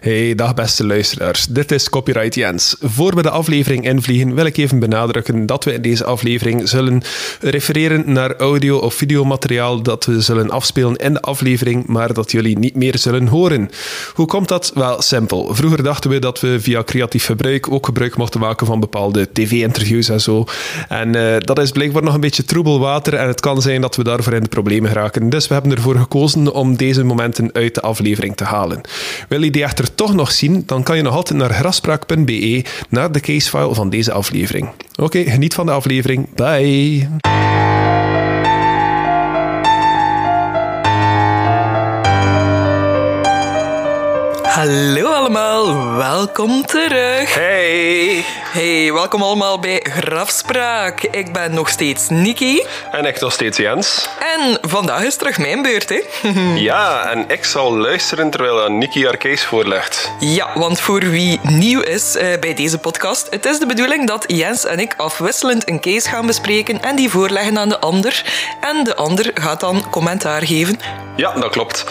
Hey, dag beste luisteraars. Dit is Copyright Jens. Voor we de aflevering invliegen, wil ik even benadrukken dat we in deze aflevering zullen refereren naar audio- of videomateriaal dat we zullen afspelen in de aflevering, maar dat jullie niet meer zullen horen. Hoe komt dat? Wel, simpel. Vroeger dachten we dat we via creatief gebruik ook gebruik mochten maken van bepaalde tv-interviews en zo. En uh, dat is blijkbaar nog een beetje troebel water en het kan zijn dat we daarvoor in de problemen geraken. Dus we hebben ervoor gekozen om deze momenten uit de aflevering te halen. Wil je die echter toch nog zien, dan kan je nog altijd naar graspraak.be naar de casefile van deze aflevering. Oké, geniet van de aflevering. Bye! Hallo allemaal, welkom terug. Hey! Hey, welkom allemaal bij Grafspraak. Ik ben nog steeds Nikki. En ik nog steeds Jens. En vandaag is terug mijn beurt, hè? ja, en ik zal luisteren terwijl Nikki haar case voorlegt. Ja, want voor wie nieuw is uh, bij deze podcast, het is de bedoeling dat Jens en ik afwisselend een case gaan bespreken en die voorleggen aan de ander. En de ander gaat dan commentaar geven. Ja, dat klopt.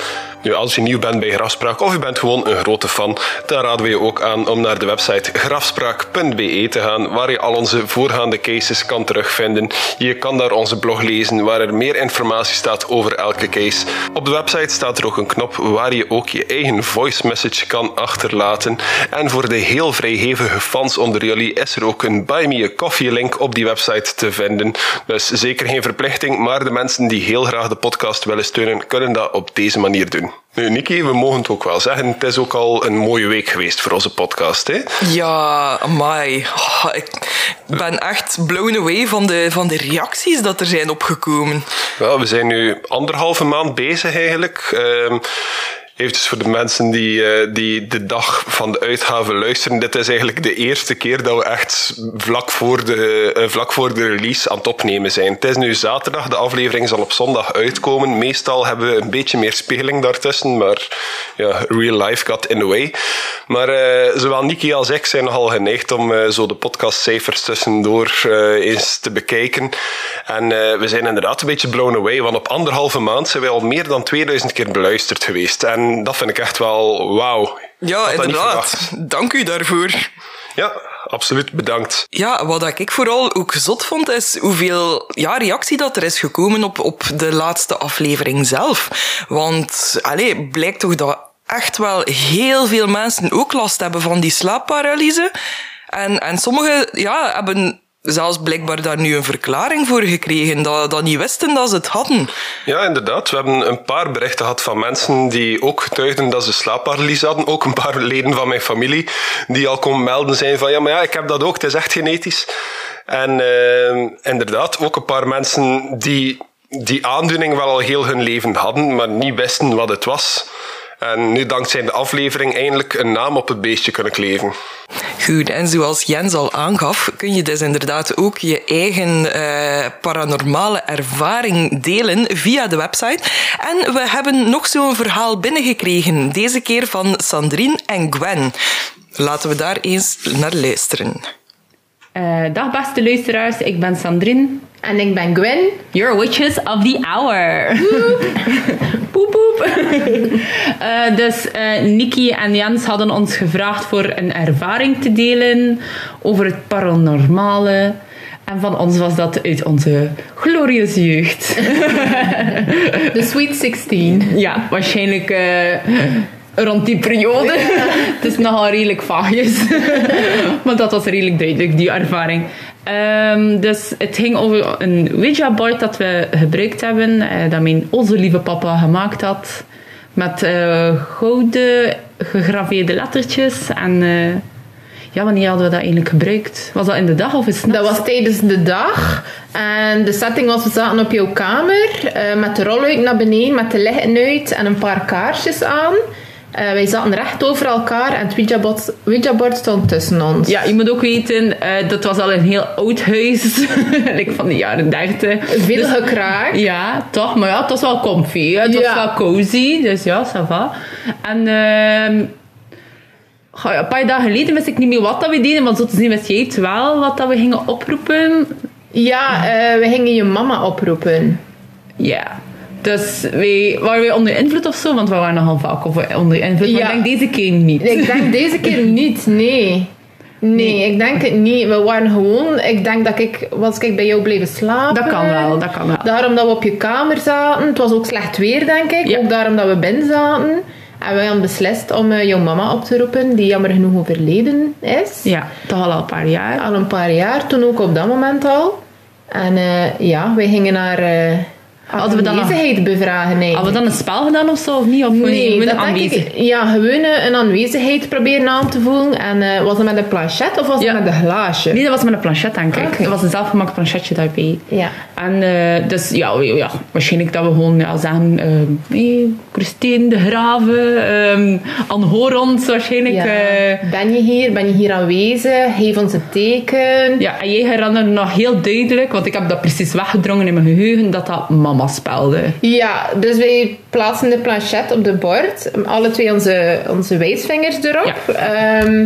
Nu, als je nieuw bent bij Grafspraak of je bent gewoon een grote fan, dan raden we je ook aan om naar de website grafspraak.be te gaan, waar je al onze voorgaande cases kan terugvinden. Je kan daar onze blog lezen, waar er meer informatie staat over elke case. Op de website staat er ook een knop waar je ook je eigen voice message kan achterlaten. En voor de heel vrijgevige fans onder jullie is er ook een Buy Me a Coffee link op die website te vinden. Dus zeker geen verplichting, maar de mensen die heel graag de podcast willen steunen, kunnen dat op deze manier doen. Nu, Niki, we mogen het ook wel zeggen. Het is ook al een mooie week geweest voor onze podcast, hè? Ja, amai. Oh, ik ben echt blown away van de, van de reacties dat er zijn opgekomen. Wel, we zijn nu anderhalve maand bezig eigenlijk. Uh, Eventjes voor de mensen die, uh, die de dag van de uitgave luisteren. Dit is eigenlijk de eerste keer dat we echt vlak voor, de, uh, vlak voor de release aan het opnemen zijn. Het is nu zaterdag, de aflevering zal op zondag uitkomen. Meestal hebben we een beetje meer speling daartussen, maar ja, real life got in the way. Maar uh, zowel Niki als ik zijn nogal geneigd om zo de podcastcijfers tussendoor eens te bekijken. En we zijn inderdaad een beetje blown away, want op anderhalve maand zijn wij al meer dan 2000 keer beluisterd geweest. En dat vind ik echt wel wauw. Ja, inderdaad. Dank u daarvoor. Ja, absoluut bedankt. Ja, wat ik vooral ook zot vond, is hoeveel ja, reactie dat er is gekomen op, op de laatste aflevering zelf. Want, allez, blijkt toch dat echt wel heel veel mensen ook last hebben van die slaapparalyse. En, en sommigen ja, hebben zelfs blijkbaar daar nu een verklaring voor gekregen, dat, dat niet wisten dat ze het hadden. Ja, inderdaad. We hebben een paar berichten gehad van mensen die ook getuigden dat ze slaapparalyse hadden. Ook een paar leden van mijn familie die al komen melden zijn van ja, maar ja, ik heb dat ook, het is echt genetisch. En uh, inderdaad, ook een paar mensen die die aandoening wel al heel hun leven hadden, maar niet wisten wat het was. En nu dankzij de aflevering eindelijk een naam op het beestje kunnen kleven. Goed, en zoals Jens al aangaf, kun je dus inderdaad ook je eigen uh, paranormale ervaring delen via de website. En we hebben nog zo'n verhaal binnengekregen, deze keer van Sandrine en Gwen. Laten we daar eens naar luisteren. Uh, dag beste luisteraars, ik ben Sandrine. En ik ben Gwen. Your witches of the hour. poep poep. uh, dus uh, Nikki en Jens hadden ons gevraagd voor een ervaring te delen over het paranormale. En van ons was dat uit onze glorieuze jeugd. De Sweet 16. Ja, waarschijnlijk rond die periode. het is nogal redelijk vaagjes. maar dat was redelijk duidelijk, die ervaring. Um, dus het ging over een Ouija-board dat we gebruikt hebben. Uh, dat mijn onze lieve papa gemaakt had. Met uh, gouden gegraveerde lettertjes. En uh, ja, wanneer hadden we dat eigenlijk gebruikt? Was dat in de dag of is het Dat was tijdens de dag. En de setting was, we zaten op jouw kamer. met de rolluik naar beneden, met de lichten uit en een paar kaarsjes aan. Uh, wij zaten recht over elkaar en het Ouija-bord Ouija stond tussen ons. Ja, je moet ook weten, uh, dat was al een heel oud huis. like van de jaren 30. Veel dus, gekraakt. Ja, toch. Maar ja, het was wel comfy. Het was wel cozy. Dus ja, ça va. En... Uh, een paar dagen geleden wist ik niet meer wat dat we deden, maar zo te zien wist jij het wel wat dat we gingen oproepen. Ja, uh, we gingen je mama oproepen. Ja. Dus wij, waren wij onder invloed of zo? Want we waren nogal vaak onder invloed. Maar ik denk deze keer niet. Ik denk deze keer niet, nee. Nee, ik denk het niet. We waren gewoon... Ik denk dat ik... Was ik bij jou blijven slapen? Dat kan wel, dat kan wel. Daarom dat we op je kamer zaten. Het was ook slecht weer, denk ik. Ja. Ook daarom dat we binnen zaten. En we hadden beslist om eh, jouw mama op te roepen, die jammer genoeg overleden is. Ja, toch al een paar jaar. Al een paar jaar, toen ook op dat moment al. En eh, ja, wij gingen naar uh, Hadden we dan aanwezigheid bevragen eigenlijk. Hadden we dan een spel gedaan of zo? Of niet? Of Nee, dat aanwezig? ik, ja, gewoon eh, een aanwezigheid proberen aan te voelen. En eh, was het met een planchet of was Ja. het met een glaasje? Nee, dat was met een planchet, denk ik. Oké. Dat was een zelfgemaakt planchetje daarbij. Ja. En eh, dus ja, ja, ja, waarschijnlijk dat we gewoon ja, zeggen... nee, Christine de Graven, ehm Anne Horons waarschijnlijk. Ja. ben je hier? Ben je hier aanwezig? Geef ons een teken. ja, en jij herinnerde nog heel duidelijk, want ik heb dat precies weggedrongen in mijn geheugen, dat dat mama speelde. Ja, dus wij plaatsen de planchet op de bord. Alle twee onze, onze wijsvingers erop. Ehm,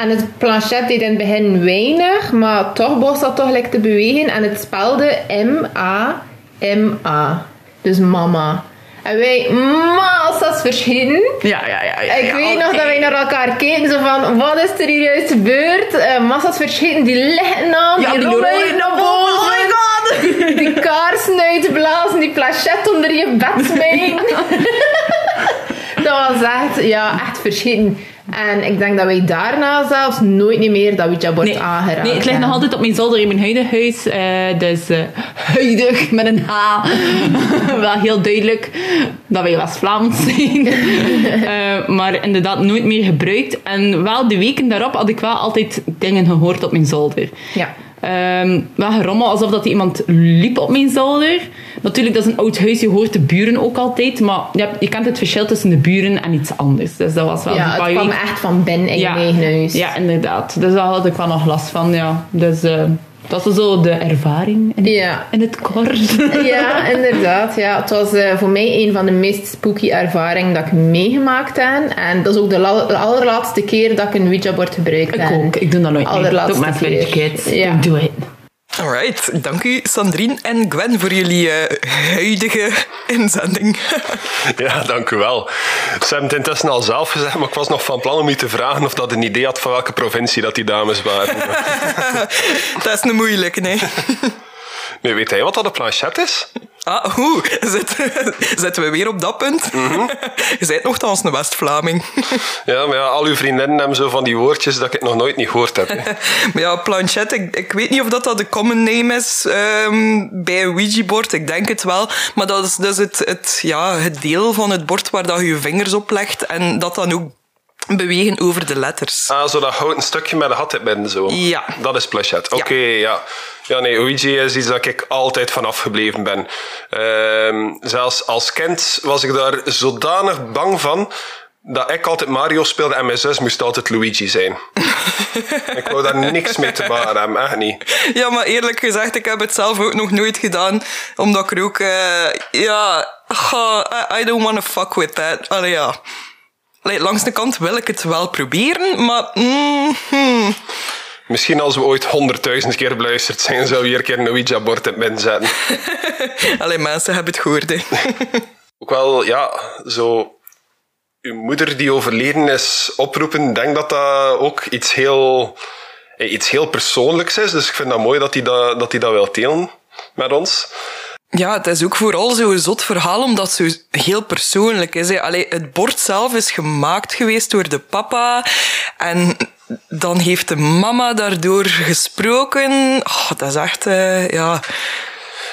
en het planchet deed in het begin weinig, maar toch begon dat toch lekker te bewegen. En het spelde M-A-M-A. Dus mama. En wij massa's verschieten. Ja, ja, ja. ja Ik ja, weet nog dat wij naar elkaar keken, zo van, wat is er hier juist gebeurd? Eh massa's verschieten, die aan, Ja, die rollen rollen naar boven. Die kaarsen uitblazen, die plachet onder je bed smijten. dat was echt, ja, echt verschieten. En ik denk dat wij daarna zelfs nooit niet meer dat Ouija-bord Nee, aangeraakt nee, het ligt nog altijd op mijn zolder in mijn huidig huis. eh, dus eh, huidig met een H. wel heel duidelijk dat wij West-Vlaams zijn. Eh, maar inderdaad nooit meer gebruikt. En wel de weken daarop had ik wel altijd dingen gehoord op mijn zolder. Ja. Ehm, wel gerommel, alsof dat iemand liep op mijn zolder. Natuurlijk, dat is een oud huis, je hoort de buren ook altijd. Maar je, je kent het verschil tussen de buren en iets anders. Dus dat was wel Ja, een het paar kwam weken- echt van binnen in je eigen huis. ja, inderdaad. Dus daar had ik wel nog last van, ja. Dus eh, dat is zo de ervaring in, Ja. het kort. Ja, inderdaad. Ja. Het was eh, voor mij een van de meest spooky ervaringen dat ik meegemaakt heb. En dat is ook de, la- de allerlaatste keer dat ik een Ouija-bord gebruikt ik ook. Ik doe dat nooit meer. Allerlaatste Doe maar keer. kids. Ja. Don't do it. Alright, dank u Sandrine en Gwen voor jullie eh, huidige inzending. Ja, dank u wel. Ze hebben het intussen al zelf gezegd, maar ik was nog van plan om u te vragen of dat een idee had van welke provincie dat die dames waren. dat is een moeilijke, nee. nee, weet hij wat dat een planchet is? Ah, hoe? Zit, zitten we weer op dat punt? Je bent nogthans een West-Vlaming. Ja, maar ja, al uw vriendinnen hebben zo van die woordjes dat ik het nog nooit niet gehoord heb. hè. Maar ja, planchet, ik, ik weet niet of dat, dat de common name is ehm, bij een Ouija-bord. Ik denk het wel. Maar dat is dus het, het, ja, het deel van het bord waar dat je je vingers op legt en dat dan ook bewegen over de letters. Ah, zo dat houten stukje met een gat in zo. Ja. Dat is planchet. Oké, ja. ja. Nee, Ouija is iets dat ik altijd van afgebleven ben. Ehm, zelfs als kind was ik daar zodanig bang van dat ik altijd Mario speelde en mijn zus moest altijd Luigi zijn. ik wou daar niks mee te maken hebben, echt niet. Ja, maar eerlijk gezegd, ik heb het zelf ook nog nooit gedaan. Omdat ik er ook, eh, ja, I, I don't want to fuck with that. Allee, ja. Allee, langs de kant wil ik het wel proberen, maar... mm, hmm. Misschien als we ooit honderdduizend keer beluisterd zijn, zou we hier een keer een Ouija-bord in het zetten. Allee, mensen hebben het gehoord, hè. ook wel, ja, zo... Uw moeder die overleden is oproepen, denk dat dat ook iets heel, eh, iets heel persoonlijks is. Dus ik vind dat mooi dat hij dat, dat, hij dat wil delen met ons. Ja, het is ook vooral zo'n zot verhaal, omdat het zo heel persoonlijk is. Allee, het bord zelf is gemaakt geweest door de papa. En dan heeft de mama daardoor gesproken. Oh, dat is echt, eh, ja...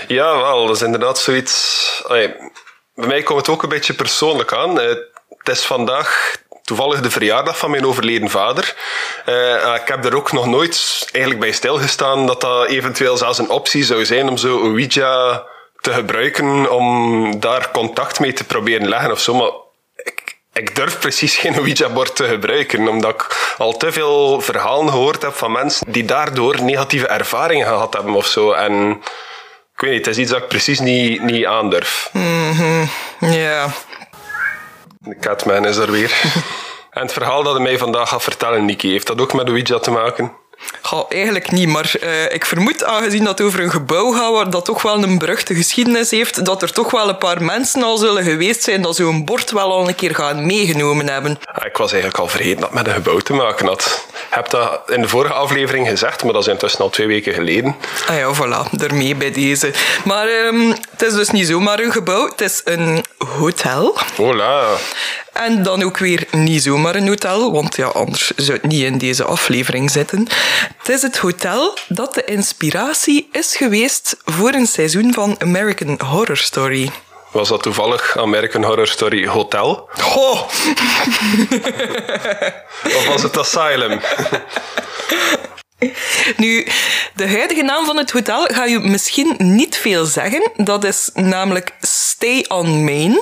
Ja, wel, dat is inderdaad zoiets... bij mij komt het ook een beetje persoonlijk aan. Eh, het is vandaag toevallig de verjaardag van mijn overleden vader. Eh, ik heb er ook nog nooit eigenlijk bij stilgestaan dat dat eventueel zelfs een optie zou zijn om zo Ouija te gebruiken om daar contact mee te proberen leggen of zo. Maar ik, durf precies geen Ouija-bord te gebruiken, omdat ik al te veel verhalen gehoord heb van mensen die daardoor negatieve ervaringen gehad hebben of zo. En ik weet niet, het is iets dat ik precies niet, niet aandurf. Ja. De Catman is er weer. en het verhaal dat hij mij vandaag gaat vertellen, Niki, heeft dat ook met Ouija te maken? Ga, eigenlijk niet, maar uh, ik vermoed, aangezien dat over een gebouw gaat waar dat toch wel een beruchte geschiedenis heeft, dat er toch wel een paar mensen al zullen geweest zijn dat zo'n bord wel al een keer gaan meegenomen hebben. Ik was eigenlijk al vergeten dat het met een gebouw te maken had. Ik heb dat in de vorige aflevering gezegd, maar dat is intussen al twee weken geleden. Ah ja, voilà, daarmee bij deze. Maar um, het is dus niet zomaar een gebouw, het is een hotel. Hola. En dan ook weer niet zomaar een hotel, want ja, anders zou het niet in deze aflevering zitten. Het is het hotel dat de inspiratie is geweest voor een seizoen van American Horror Story. Was dat toevallig American Horror Story Hotel? Oh. of was het Asylum? Nu, de huidige naam van het hotel ga je misschien niet veel zeggen. Dat is namelijk Stay on Main.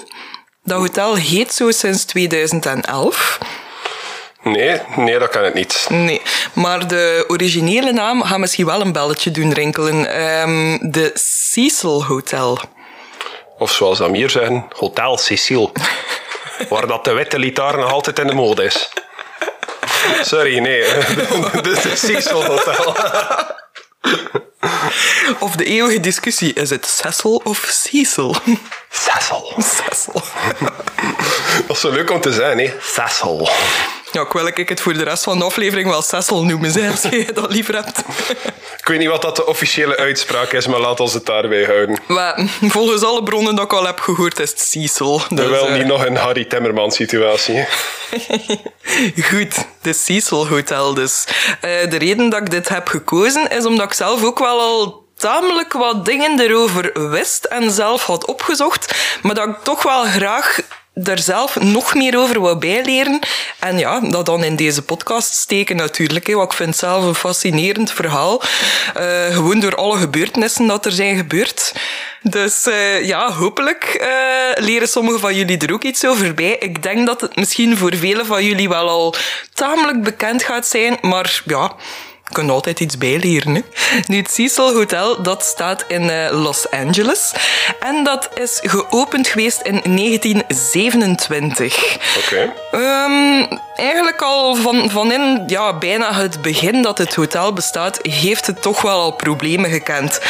Dat hotel heet zo sinds 2011. Nee, nee, dat kan het niet. Nee, maar de originele naam gaat misschien wel een belletje doen rinkelen. Um, de Cecil Hotel. Of zoals Amir zeggen, Hotel Cecil. waar dat de witte litaar nog altijd in de mode is. Sorry, nee. Is het Cecil Hotel. Of de eeuwige discussie, is het Cecil of Cecil? Cecil. Cecil. Dat is zo leuk om te zijn, hè? Cecil. Ja, ik wil ik het voor de rest van de aflevering wel Cecil noemen, zijn, als je dat liever hebt. Ik weet niet wat dat de officiële uitspraak is, maar laat ons het daarbij houden. Maar, volgens alle bronnen dat ik al heb gehoord, is het Cecil. Dus, wel uh... niet nog een Harry Timmerman situatie. Goed, de Cecil Hotel dus. Uh, de reden dat ik dit heb gekozen is omdat ik zelf ook wel al tamelijk wat dingen erover wist en zelf had opgezocht, maar dat ik toch wel graag daar zelf nog meer over wou bijleren. En ja, dat dan in deze podcast steken natuurlijk. Hè, ik vind zelf een fascinerend verhaal. Uh, gewoon door alle gebeurtenissen dat er zijn gebeurd. Dus uh, ja, hopelijk uh, leren sommigen van jullie er ook iets over bij. Ik denk dat het misschien voor velen van jullie wel al tamelijk bekend gaat zijn. Maar ja, kan altijd iets bijleren. Hè? Nu, het Cecil Hotel dat staat in uh, Los Angeles. En dat is geopend geweest in 1927. Oké. Okay. Um, eigenlijk al van, van in ja, bijna het begin dat het hotel bestaat, heeft het toch wel al problemen gekend.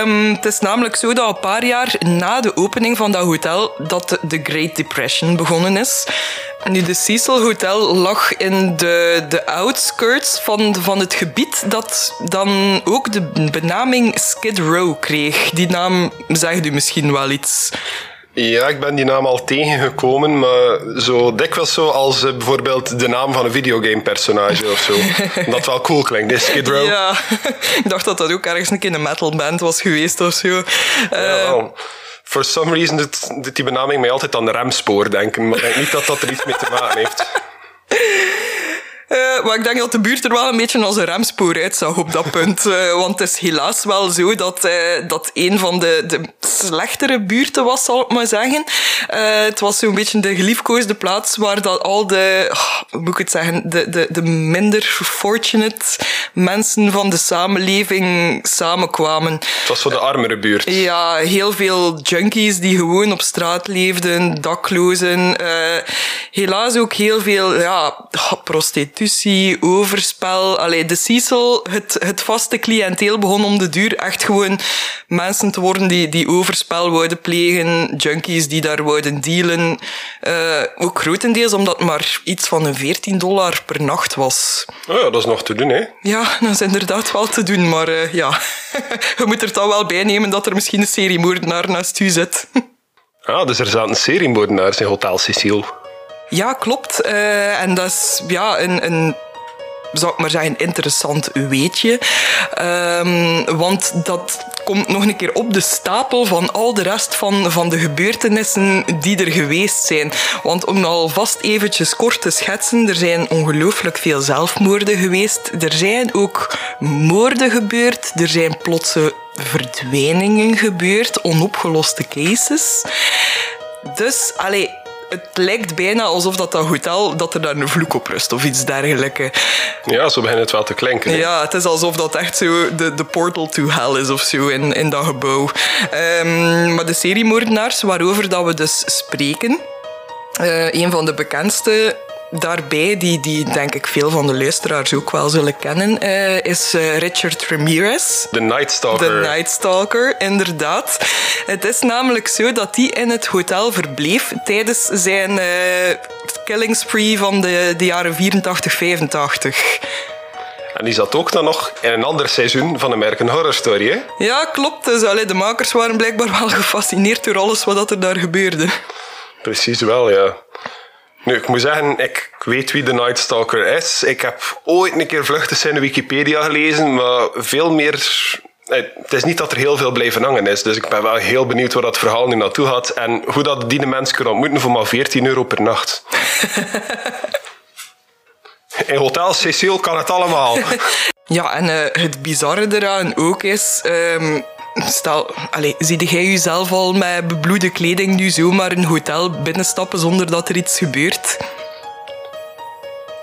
Um, het is namelijk zo dat een paar jaar na de opening van dat hotel dat de Great Depression begonnen is. Nu, de Cecil Hotel lag in de, de outskirts van, van het gebied dat dan ook de benaming Skid Row kreeg. Die naam zegt u misschien wel iets. Ja, ik ben die naam al tegengekomen, maar zo dikwijls zo als uh, bijvoorbeeld de naam van een videogame-personage of zo. dat wel cool klinkt, dit Skid Row. Ja, ik dacht dat dat ook ergens een keer een metalband was geweest of zo. Ja, uh, for some reason doet die benaming mij altijd aan de remspoor denken, maar ik denk niet dat dat er iets mee te maken heeft. Uh, maar ik denk dat de buurt er wel een beetje als een remspoor uitzag op dat punt. Uh, want het is helaas wel zo dat, uh, dat een van de, de slechtere buurten was, zal ik maar zeggen. het was zo'n beetje de geliefkoosde plaats waar dat al de, oh, hoe moet ik het zeggen, de, de, de minder fortunate mensen van de samenleving samenkwamen. Het was voor de armere buurt. Ja, heel veel junkies die gewoon op straat leefden, daklozen. helaas ook heel veel ja, prostitutie overspel. Allee, de Cecil, het, het vaste cliënteel begon om de duur echt gewoon mensen te worden die, die overspel wouden plegen, junkies die daar wouden dealen. Uh, ook grotendeels omdat het maar iets van een 14 dollar per nacht was. Oh ja, dat is nog te doen, hè? Ja, dat is inderdaad wel te doen, maar uh, ja, je moet er dan wel bij nemen dat er misschien een serie moordenaar naast u zit. ah, dus er zaten seriemoordenaars in Hotel Cecil. Ja, klopt. Uh, en dat is ja, een, een zou ik maar zeggen, interessant weetje. Um, want dat komt nog een keer op de stapel van al de rest van, van de gebeurtenissen die er geweest zijn. Want om alvast eventjes kort te schetsen, er zijn ongelooflijk veel zelfmoorden geweest. Er zijn ook moorden gebeurd. Er zijn plotse verdwijningen gebeurd, onopgeloste cases. Dus, allee, het lijkt bijna alsof dat, dat hotel, dat er daar een vloek op rust of iets dergelijks. Ja, zo begint het wel te klinken. Ja, het is alsof dat echt zo de, de portal to hell is of zo in, in dat gebouw. Um, maar de seriemoordenaars waarover dat we dus spreken, uh, een van de bekendste daarbij, die, die denk ik veel van de luisteraars ook wel zullen kennen, uh, is uh, Richard Ramirez. De Night Stalker. De Night Stalker, inderdaad. Het is namelijk zo dat hij in het hotel verbleef tijdens zijn uh, killing spree van de, de jaren 84, 85. En die zat ook dan nog in een ander seizoen van American Horror Story, hè? Ja, klopt. Dus, allee, de makers waren blijkbaar wel gefascineerd door alles wat er daar gebeurde. Precies wel, ja. Nu, ik moet zeggen, ik weet wie de Night Stalker is. Ik heb ooit een keer vluchtig in Wikipedia gelezen, maar veel meer... Het is niet dat er heel veel blijven hangen is, dus ik ben wel heel benieuwd waar dat verhaal nu naartoe gaat en hoe dat die mensen kunnen ontmoeten voor maar 14 euro per nacht. In Hotel Cecile kan het allemaal. Ja, en uh, het bizarre eraan ook is... Um, stel, allez, zie jij jezelf al met bebloede kleding nu zomaar een hotel binnenstappen zonder dat er iets gebeurt?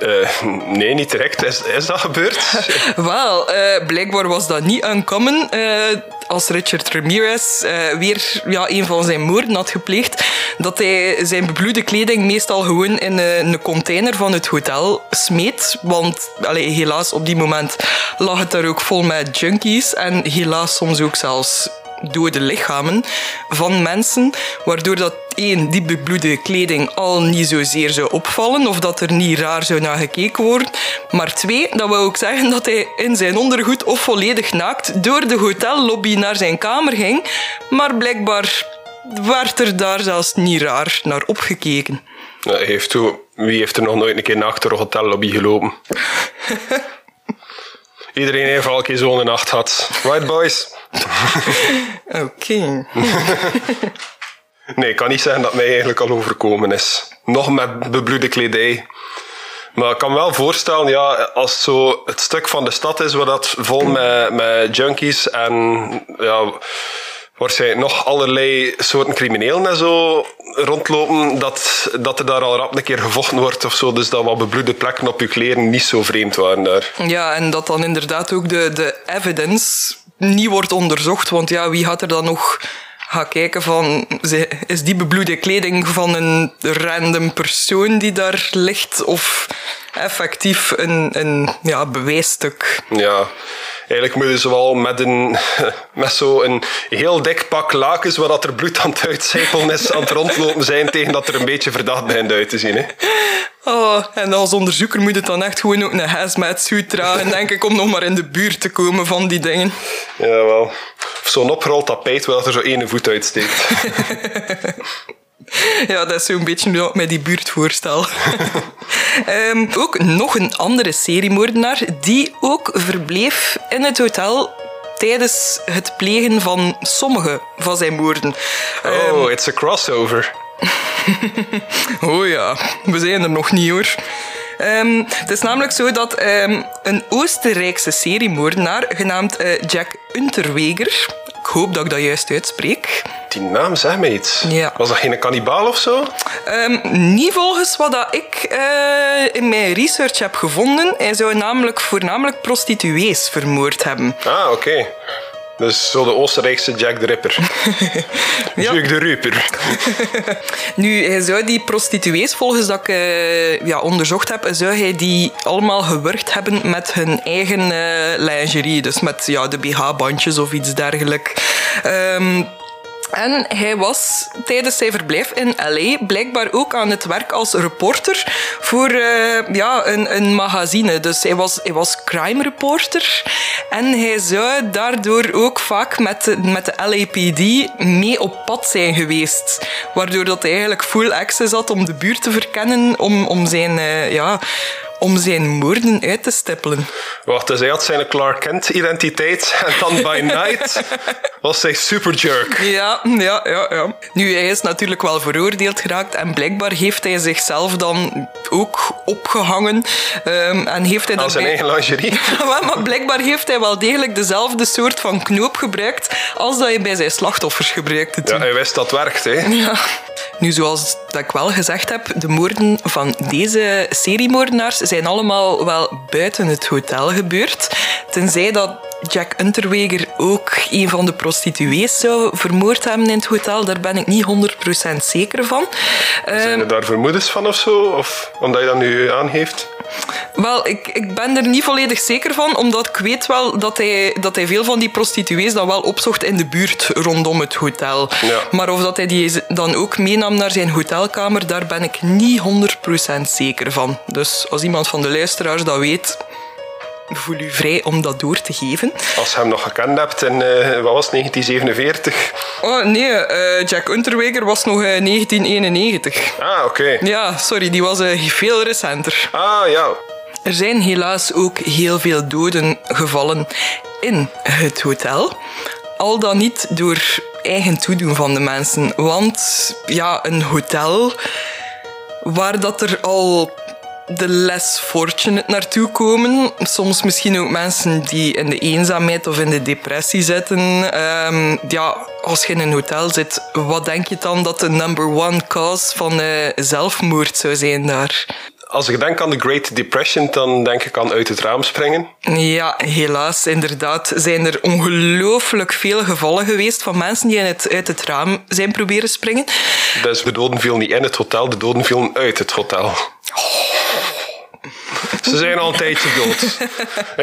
Uh, nee, niet direct. Is, is dat gebeurd? Wel, uh, blijkbaar was dat niet uncommon. Uh, als Richard Ramirez weer ja, een van zijn moorden had gepleegd, dat hij zijn bebloede kleding meestal gewoon in een container van het hotel smeet. Want helaas, op die moment lag het daar ook vol met junkies en helaas soms ook zelfs dode lichamen van mensen, waardoor dat één, die bebloede kleding al niet zozeer zou opvallen of dat er niet raar zou naar gekeken worden. Maar twee, dat wil ook zeggen dat hij in zijn ondergoed of volledig naakt door de hotellobby naar zijn kamer ging, maar blijkbaar werd er daar zelfs niet raar naar opgekeken. heeft toe, wie heeft er nog nooit een keer naakt door de hotellobby gelopen? Iedereen heeft al een keer zo'n nacht gehad. Right, boys? Oké. nee, ik kan niet zeggen dat mij eigenlijk al overkomen is. Nog met bebloede kledij. Maar ik kan wel voorstellen, ja, als zo het stuk van de stad is waar dat vol met, met junkies en ja, waarschijnlijk nog allerlei soorten criminelen en zo rondlopen, dat, dat er daar al rap een keer gevochten wordt of zo. Dus dat wat bebloede plekken op je kleren niet zo vreemd waren daar. Ja, en dat dan inderdaad ook de, de evidence niet wordt onderzocht. Want ja, wie gaat er dan nog gaan kijken van... Is die bebloede kleding van een random persoon die daar ligt? Of effectief een, een ja, bewijsstuk? Ja eigenlijk moeten ze wel met, een, met zo'n heel dik pak lakens waar dat er bloed aan het uitcijpelen is, aan het rondlopen zijn tegen dat er een beetje verdacht begint uit te zien. Hè. Oh, en als onderzoeker moet het dan echt gewoon ook een hazmat suit dragen, denk ik, om nog maar in de buurt te komen van die dingen. Jawel. Of zo'n opgerold tapijt waar er zo één voet uitsteekt. Ja, dat is zo'n beetje wat mij die buurt voorstel. um, ook nog een andere seriemoordenaar die ook verbleef in het hotel tijdens het plegen van sommige van zijn moorden. Oh, um, it's a crossover. oh ja, we zijn er nog niet hoor. Um, het is namelijk zo dat um, een Oostenrijkse seriemoordenaar genaamd uh, Jack Unterweger ik hoop dat ik dat juist uitspreek. Die naam zei me iets. Ja. Was dat geen kannibaal of zo? Um, niet volgens wat dat ik uh, in mijn research heb gevonden. Hij zou namelijk voornamelijk prostituees vermoord hebben. Ah, oké. Okay. Dus zo de Oostenrijkse Jack the Ripper. ja. Jack the Ripper. nu, zou die prostituees, volgens dat ik uh, ja, onderzocht heb, zou hij die allemaal gewerkt hebben met hun eigen uh, lingerie. Dus met ja, de BH-bandjes of iets dergelijks. Um, en hij was tijdens zijn verblijf in LA blijkbaar ook aan het werk als reporter voor uh, ja, een, een magazine. Dus hij was, hij was crime reporter. En hij zou daardoor ook vaak met de, met de LAPD mee op pad zijn geweest. Waardoor dat hij eigenlijk full access had om de buurt te verkennen, om, om zijn... Uh, ja, om zijn moorden uit te stippelen. Wacht, dus hij had zijn Clark Kent-identiteit en dan by night was hij superjerk. Ja, ja, ja, ja. Nu, hij is natuurlijk wel veroordeeld geraakt en blijkbaar heeft hij zichzelf dan ook opgehangen. Um, en heeft hij Als zijn eigen lingerie? maar blijkbaar heeft hij wel degelijk dezelfde soort van knoop gebruikt als dat hij bij zijn slachtoffers gebruikte toen. Ja, hij wist dat werkt, hè. Ja. Nu, zoals dat ik wel gezegd heb, de moorden van deze seriemoordenaars zijn allemaal wel buiten het hotel gebeurd. Tenzij dat Jack Unterweger ook een van de prostituees zou vermoord hebben in het hotel. Daar ben ik niet 100% zeker van. Zijn er daar vermoedens van of zo? Of omdat je dat nu aangeeft? Wel, ik, ik ben er niet volledig zeker van, omdat ik weet wel dat hij, dat hij veel van die prostituees dan wel opzocht in de buurt rondom het hotel. Ja. Maar of dat hij die dan ook meenam naar zijn hotelkamer, daar ben ik niet 100% zeker van. Dus als iemand van de luisteraars dat weet, voel u vrij om dat door te geven. Als je hem nog gekend hebt in, eh, wat was het, 1947? Oh nee, eh, Jack Unterweger was nog eh, 1991. Ah, oké. Ja, sorry, die was eh, veel recenter. Ah, ja. Er zijn helaas ook heel veel doden gevallen in het hotel. Al dan niet door eigen toedoen van de mensen. Want ja, een hotel waar dat er al de less fortunate naartoe komen. Soms misschien ook mensen die in de eenzaamheid of in de depressie zitten. Ehm, ja, als je in een hotel zit, wat denk je dan dat de number one cause van zelfmoord zou zijn daar? Als ik denk aan de Great Depression, dan denk ik aan uit het raam springen. Ja, helaas, inderdaad. Zijn er ongelooflijk veel gevallen geweest van mensen die in het, uit het raam zijn proberen springen. Dus de doden vielen niet in het hotel, de doden vielen uit het hotel. Ze zijn al een tijdje dood.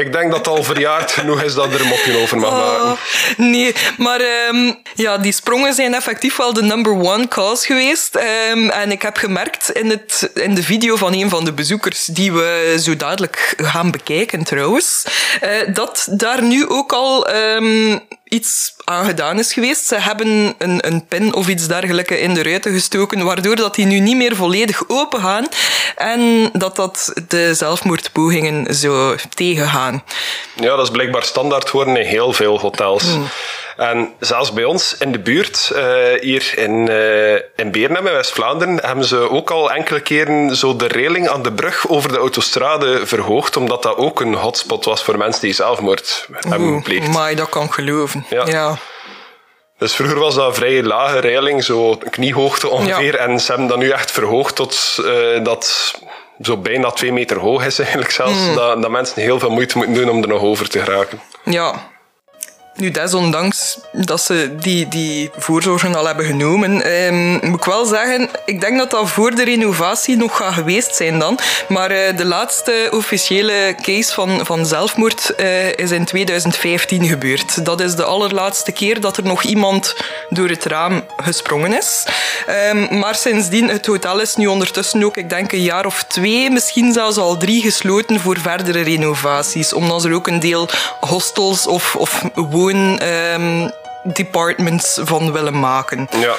Ik denk dat het al verjaard genoeg is dat er een mopje over mag maken. Oh, nee, maar ehm, ja, die sprongen zijn effectief wel de number one cause geweest. Ehm, en ik heb gemerkt in, het, in de video van een van de bezoekers, die we zo dadelijk gaan bekijken trouwens, eh, dat daar nu ook al ehm, iets aan gedaan is geweest. Ze hebben een, een pin of iets dergelijks in de ruiten gestoken, waardoor dat die nu niet meer volledig open gaan en dat dat de zelfmoordpogingen zo tegengaan. Ja, dat is blijkbaar standaard geworden in heel veel hotels. En zelfs bij ons in de buurt, eh, hier in, uh, in Beernem in West-Vlaanderen, hebben ze ook al enkele keren zo de reling aan de brug over de autostrade verhoogd, omdat dat ook een hotspot was voor mensen die zelfmoord hebben gepleegd. Maar dat kan geloven. Ja. ja. Dus vroeger was dat een vrij lage reiling, zo kniehoogte ongeveer. En ze hebben dat nu echt verhoogd tot uh, dat zo bijna twee meter hoog is eigenlijk zelfs. Dat, dat mensen heel veel moeite moeten doen om er nog over te geraken. Ja. Nu, desondanks dat ze die, die voorzorgen al hebben genomen, ehm, moet ik wel zeggen, ik denk dat dat voor de renovatie nog gaat geweest zijn dan. Maar uh, de laatste officiële case van, van zelfmoord uh, is in 2015 gebeurd. Dat is de allerlaatste keer dat er nog iemand door het raam gesprongen is. Um, maar sindsdien, het hotel is nu ondertussen ook, ik denk een jaar of twee, misschien zelfs al drie gesloten voor verdere renovaties. Omdat er ook een deel hostels of, of woon um, departments van willen maken. Ja.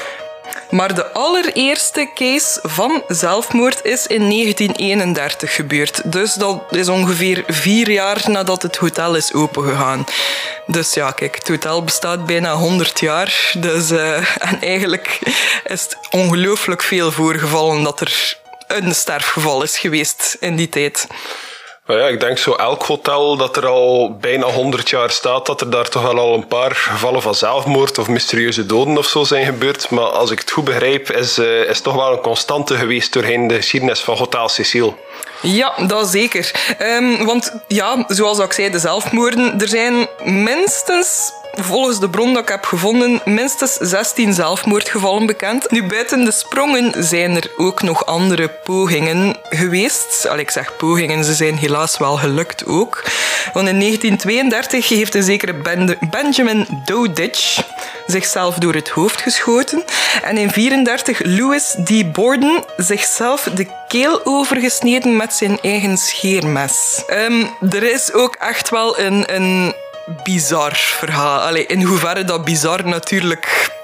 Maar de allereerste case van zelfmoord is in 1931 gebeurd. Dus dat is ongeveer vier jaar nadat het hotel is opengegaan. Dus ja, kijk, het hotel bestaat bijna 100 jaar. Dus, uh, en eigenlijk is het ongelooflijk veel voorgevallen dat er een sterfgeval is geweest in die tijd. Nou ja, ik denk zo elk hotel dat er al bijna 100 jaar staat, dat er daar toch wel al een paar gevallen van zelfmoord of mysterieuze doden of zo zijn gebeurd. Maar als ik het goed begrijp, is, uh, is toch wel een constante geweest doorheen de geschiedenis van Hotel Cecile. Ja, dat zeker. Um, want ja, zoals ik zei, de zelfmoorden, er zijn minstens volgens de bron dat ik heb gevonden, minstens 16 zelfmoordgevallen bekend. Nu, buiten de sprongen zijn er ook nog andere pogingen geweest. Al ik zeg pogingen, ze zijn helaas wel gelukt ook. Want in 1932 heeft een zekere ben Benjamin Dowditch zichzelf door het hoofd geschoten. En in 1934 Louis D. Borden zichzelf de keel overgesneden met zijn eigen scheermes. Um, er is ook echt wel een, een bizar verhaal. Allee, in hoeverre dat bizar natuurlijk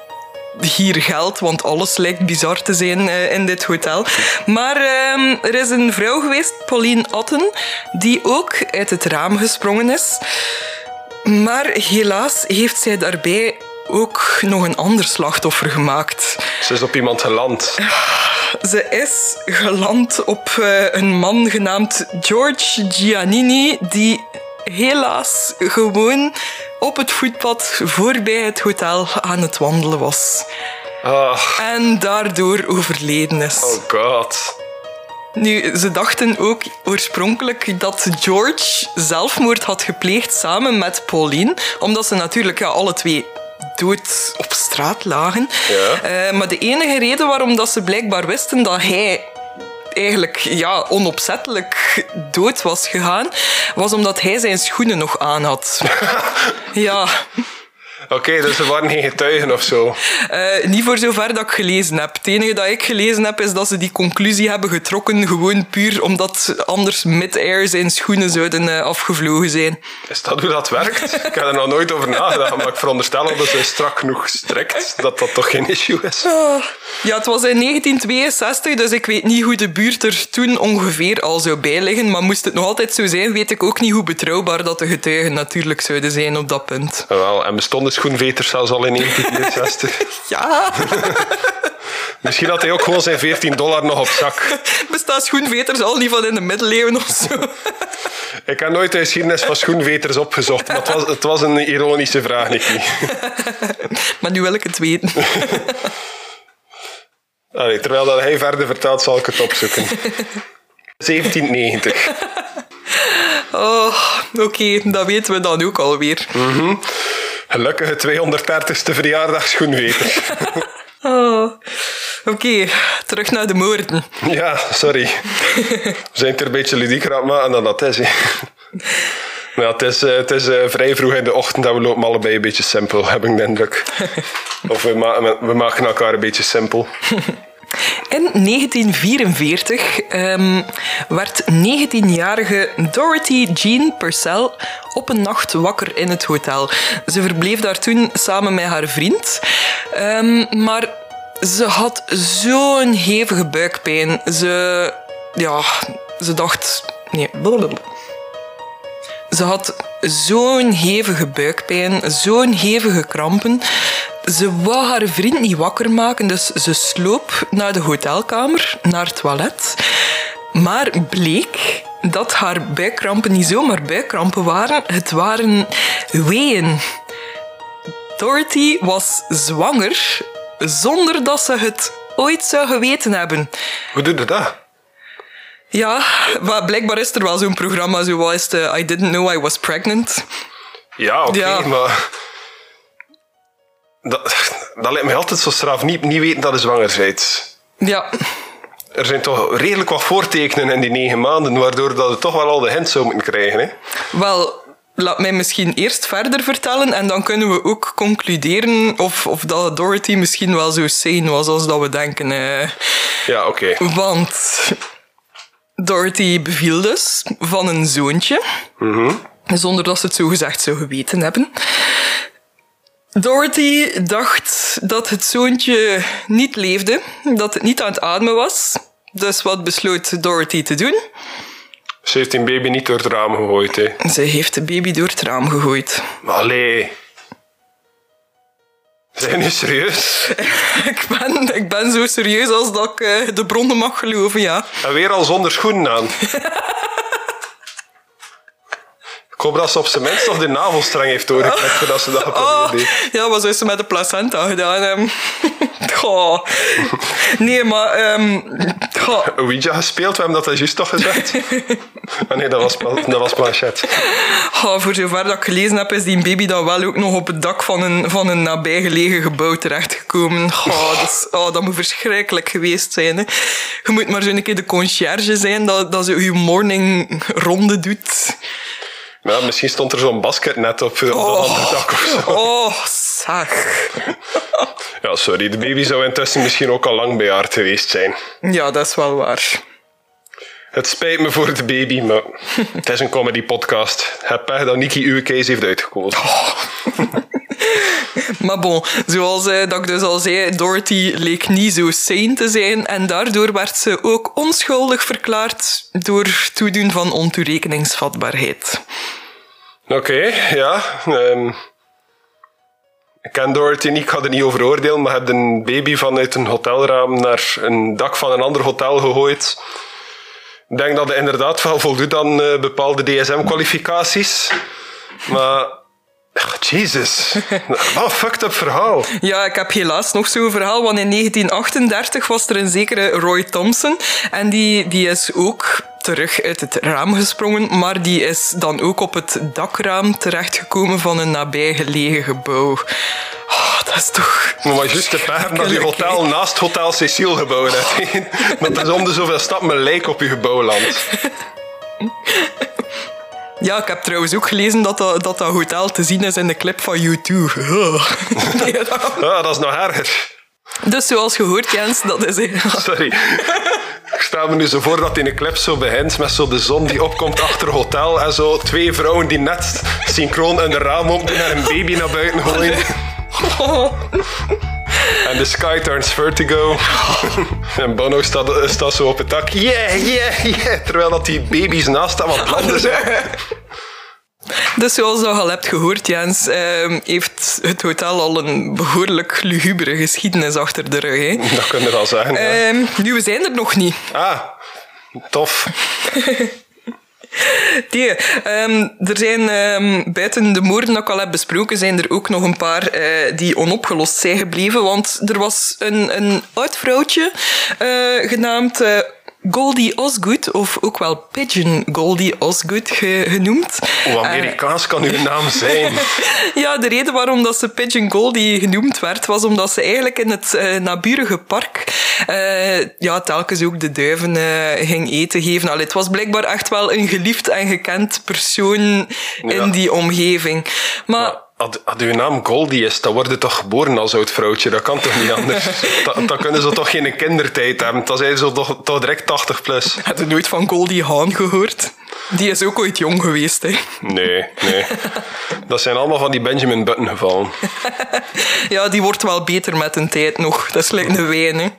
hier geldt, want alles lijkt bizar te zijn uh, in dit hotel. Maar uh, er is een vrouw geweest, Pauline Otten, die ook uit het raam gesprongen is. Maar helaas heeft zij daarbij ook nog een ander slachtoffer gemaakt. Ze is op iemand geland. Ze is geland op uh, een man genaamd George Giannini, die helaas gewoon op het voetpad voorbij het hotel aan het wandelen was. Oh. En daardoor overleden is. Oh god. Nu, ze dachten ook oorspronkelijk dat George zelfmoord had gepleegd samen met Pauline, omdat ze natuurlijk ja, alle twee dood op straat lagen. Ja. Eh, maar de enige reden waarom dat ze blijkbaar wisten dat hij eigenlijk ja, onopzettelijk dood was gegaan, was omdat hij zijn schoenen nog aan had. ja, Oké, dus er waren geen getuigen of zo. eh, niet voor zover dat ik gelezen heb. Het enige dat ik gelezen heb is dat ze die conclusie hebben getrokken gewoon puur omdat anders mid-air zijn schoenen zouden eh, afgevlogen zijn. Is dat hoe dat werkt? Ik heb er nog nooit over nagedacht, maar ik veronderstel dat ze strak genoeg strekt, dat dat toch geen issue is. Ja, het was in 1962, dus ik weet niet hoe de buurt er toen ongeveer al zou bijliggen. Maar moest het nog altijd zo zijn, weet ik ook niet hoe betrouwbaar dat de getuigen natuurlijk zouden zijn op dat punt. Wel, en bestonden schoenveters zelfs al in 1964. Ja, Misschien had hij ook gewoon zijn 14 dollar nog op zak. bestaat schoenveters al niet van in de middeleeuwen of zo? Ik heb nooit de geschiedenis van schoenveters opgezocht, maar het was, het was een ironische vraag, Nicky. Maar nu wil ik het weten. Allee, terwijl dat hij verder vertelt, zal ik het opzoeken. 1790. Oh, oké, dat weten we dan ook alweer. Gelukkige 230ste verjaardag. Oh. Oké, terug naar de moorden. Ja, sorry. We zijn het er een beetje ludieker aan het maken dan dat is. ja, het is, eh, het is eh, vrij vroeg in de ochtend en we lopen allebei een beetje simpel, heb ik de indruk. Of we, ma- we maken elkaar een beetje simpel. In 1944 ehm, werd 19-jarige Dorothy Jean Purcell op een nacht wakker in het hotel. Ze verbleef daar toen samen met haar vriend. Ehm, maar ze had zo'n hevige buikpijn. Ze, ja, ze dacht... Nee, blablabla. Ze had zo'n hevige buikpijn, zo'n hevige krampen. Ze wou haar vriend niet wakker maken, dus ze sloop naar de hotelkamer, naar het toilet. Maar bleek dat haar buikkrampen niet zomaar buikkrampen waren, het waren weeën. Dorothy was zwanger zonder dat ze het ooit zou geweten hebben. Hoe doe je dat? Ja, maar blijkbaar is er wel zo'n programma zoals de I Didn't Know I Was Pregnant. Ja, oké, Ja. maar... Dat, dat lijkt mij altijd zo straf. Niet, niet weten dat je zwanger bent. Ja, Er zijn toch redelijk wat voortekenen in die negen maanden, waardoor dat je toch wel al de hint zou moeten krijgen. Hè? wel, laat mij misschien eerst verder vertellen en dan kunnen we ook concluderen of, of dat Dorothy misschien wel zo sane was als dat we denken. eh. Ja, oké. Want Dorothy beviel dus van een zoontje, zonder dat ze het zo gezegd zou geweten hebben. Dorothy dacht dat het zoontje niet leefde, dat het niet aan het ademen was. Dus wat besloot Dorothy te doen? Ze heeft die baby niet door het raam gegooid. Hè. Ze heeft de baby door het raam gegooid. Allee. Zijn nu serieus? Ik ben, ik ben zo serieus als dat ik eh, de bronnen mag geloven, ja. En weer al zonder schoenen aan. Ik hoop dat ze op zijn minst nog de navelstreng heeft doorgekregen voordat ze dat geprobeerd Oh, heeft. ja, wat zou ze met de placenta gedaan hebben? Goh. Nee, maar... ehm goh. Ouija gespeeld, we hebben dat juist toch gezegd? Ah, nee, dat was, dat was planchet. Goh, voor zover dat ik gelezen heb, is die baby dan wel ook nog op het dak van een, van een nabijgelegen gebouw terechtgekomen. Goh, dat, is, oh, dat moet verschrikkelijk geweest zijn. Hè. Je moet maar zo een keer de conciërge zijn dat, dat ze je morning ronde doet. Ja, misschien stond er zo'n basket net op, op dat andere dak of zo. Oh, zeg. Ja, sorry, de baby zou intussen misschien ook al lang bejaard geweest zijn. Ja, dat is wel waar. Het spijt me voor de baby, maar het is een comedy podcast. Het pech dat Nicky uw case heeft uitgekozen. Maar bon, zoals eh, dat ik dus al zei, Dorothy leek niet zo sane te zijn en daardoor werd ze ook onschuldig verklaard door toedoen van ontoerekeningsvatbaarheid. Oké, ja. ehm, ik ken Dorothy niet, ik ga er niet over oordelen, maar je hebt een baby vanuit een hotelraam naar een dak van een ander hotel gegooid. Ik denk dat het inderdaad wel voldoet aan eh, bepaalde DSM-kwalificaties. Maar Jezus. Wat een fucked up verhaal. Ja, ik heb helaas nog zo'n verhaal, want in 1938 was er een zekere Roy Thompson en die, die is ook terug uit het raam gesprongen, maar die is dan ook op het dakraam terechtgekomen van een nabijgelegen gebouw. Oh, dat is toch... Maar juist de pech dat je hotel naast Hotel Cecile gebouwd hebt. Dat is om de zoveel stappen een lijk op je gebouw landt. Ja, ik heb trouwens ook gelezen dat dat, dat, dat hotel te zien is in de clip van YouTube. Nee, dat- Ah, dat is nog erger. Dus zoals gehoord, Jens, dat is... Sorry. Ik stel me nu zo voor dat in een clip zo begint met zo de zon die opkomt achter het hotel en zo twee vrouwen die net synchroon in de raam opdoen en een baby naar buiten gooien. En de sky turns vertigo. En Bono staat, staat zo op het dak. Yeah, yeah, yeah. Terwijl dat die baby's naast staan wat landen zijn. Dus zoals je al hebt gehoord, Jens, ehm, heeft het hotel al een behoorlijk lugubere geschiedenis achter de rug. Hè. Dat kun je wel zeggen. ja. Ehm, nu, we zijn er nog niet. Ah, tof. Die, ehm, er zijn ehm, buiten de moorden dat ik al heb besproken, zijn er ook nog een paar eh, die onopgelost zijn gebleven. Want er was een, een oud vrouwtje eh, genaamd eh, Goldie Osgood, of ook wel Pigeon Goldie Osgood ge- genoemd. Hoe Amerikaans kan uw naam zijn? Ja, de reden waarom dat ze Pigeon Goldie genoemd werd, was omdat ze eigenlijk in het eh, naburige park eh, ja, telkens ook de duiven eh, ging eten geven. Allee, het was blijkbaar echt wel een geliefd en gekend persoon Ja. in die omgeving. Maar als uw naam Goldie is, dan word je toch geboren als oud vrouwtje. Dat kan toch niet anders? Dan, kunnen ze toch geen kindertijd hebben. Dan zijn ze toch, toch direct 80 plus. heb je nooit van Goldie Hawn gehoord? Die is ook ooit jong geweest, hè. Nee, nee. Dat zijn allemaal van die Benjamin Button gevallen. Ja, die wordt wel beter met een tijd nog. Dat is like een wijn, hè.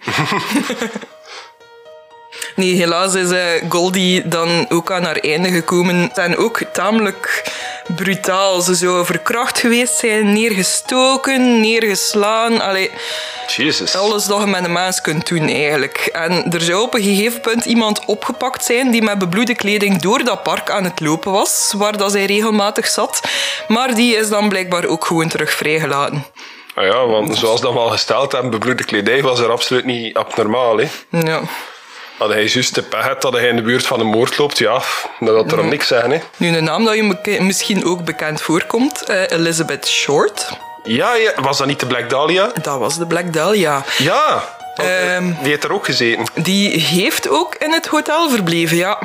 Nee, helaas is eh, Goldie dan ook aan haar einde gekomen. En ook tamelijk brutaal. Ze zou verkracht geweest zijn, neergestoken, neergeslaan. Allee, Jezus. alles dat je met een mens kunt doen, eigenlijk. En er zou op een gegeven punt iemand opgepakt zijn die met bebloede kleding door dat park aan het lopen was, waar dat zij regelmatig zat. Maar die is dan blijkbaar ook gewoon terug vrijgelaten. Ah ja, want zoals dat we al gesteld hebben, bebloede kledij was er absoluut niet abnormaal. Hè. Ja. Had hij juist de pech had dat hij in de buurt van een moord loopt, ja, dat had er om niks zijn. Hè. Nu, een naam dat je misschien ook bekend voorkomt, eh, Elizabeth Short. Ja, ja, was dat niet de Black Dahlia? Dat was de Black Dahlia. Ja, Ehm. die heeft er ook gezeten. Die heeft ook in het hotel verbleven, ja.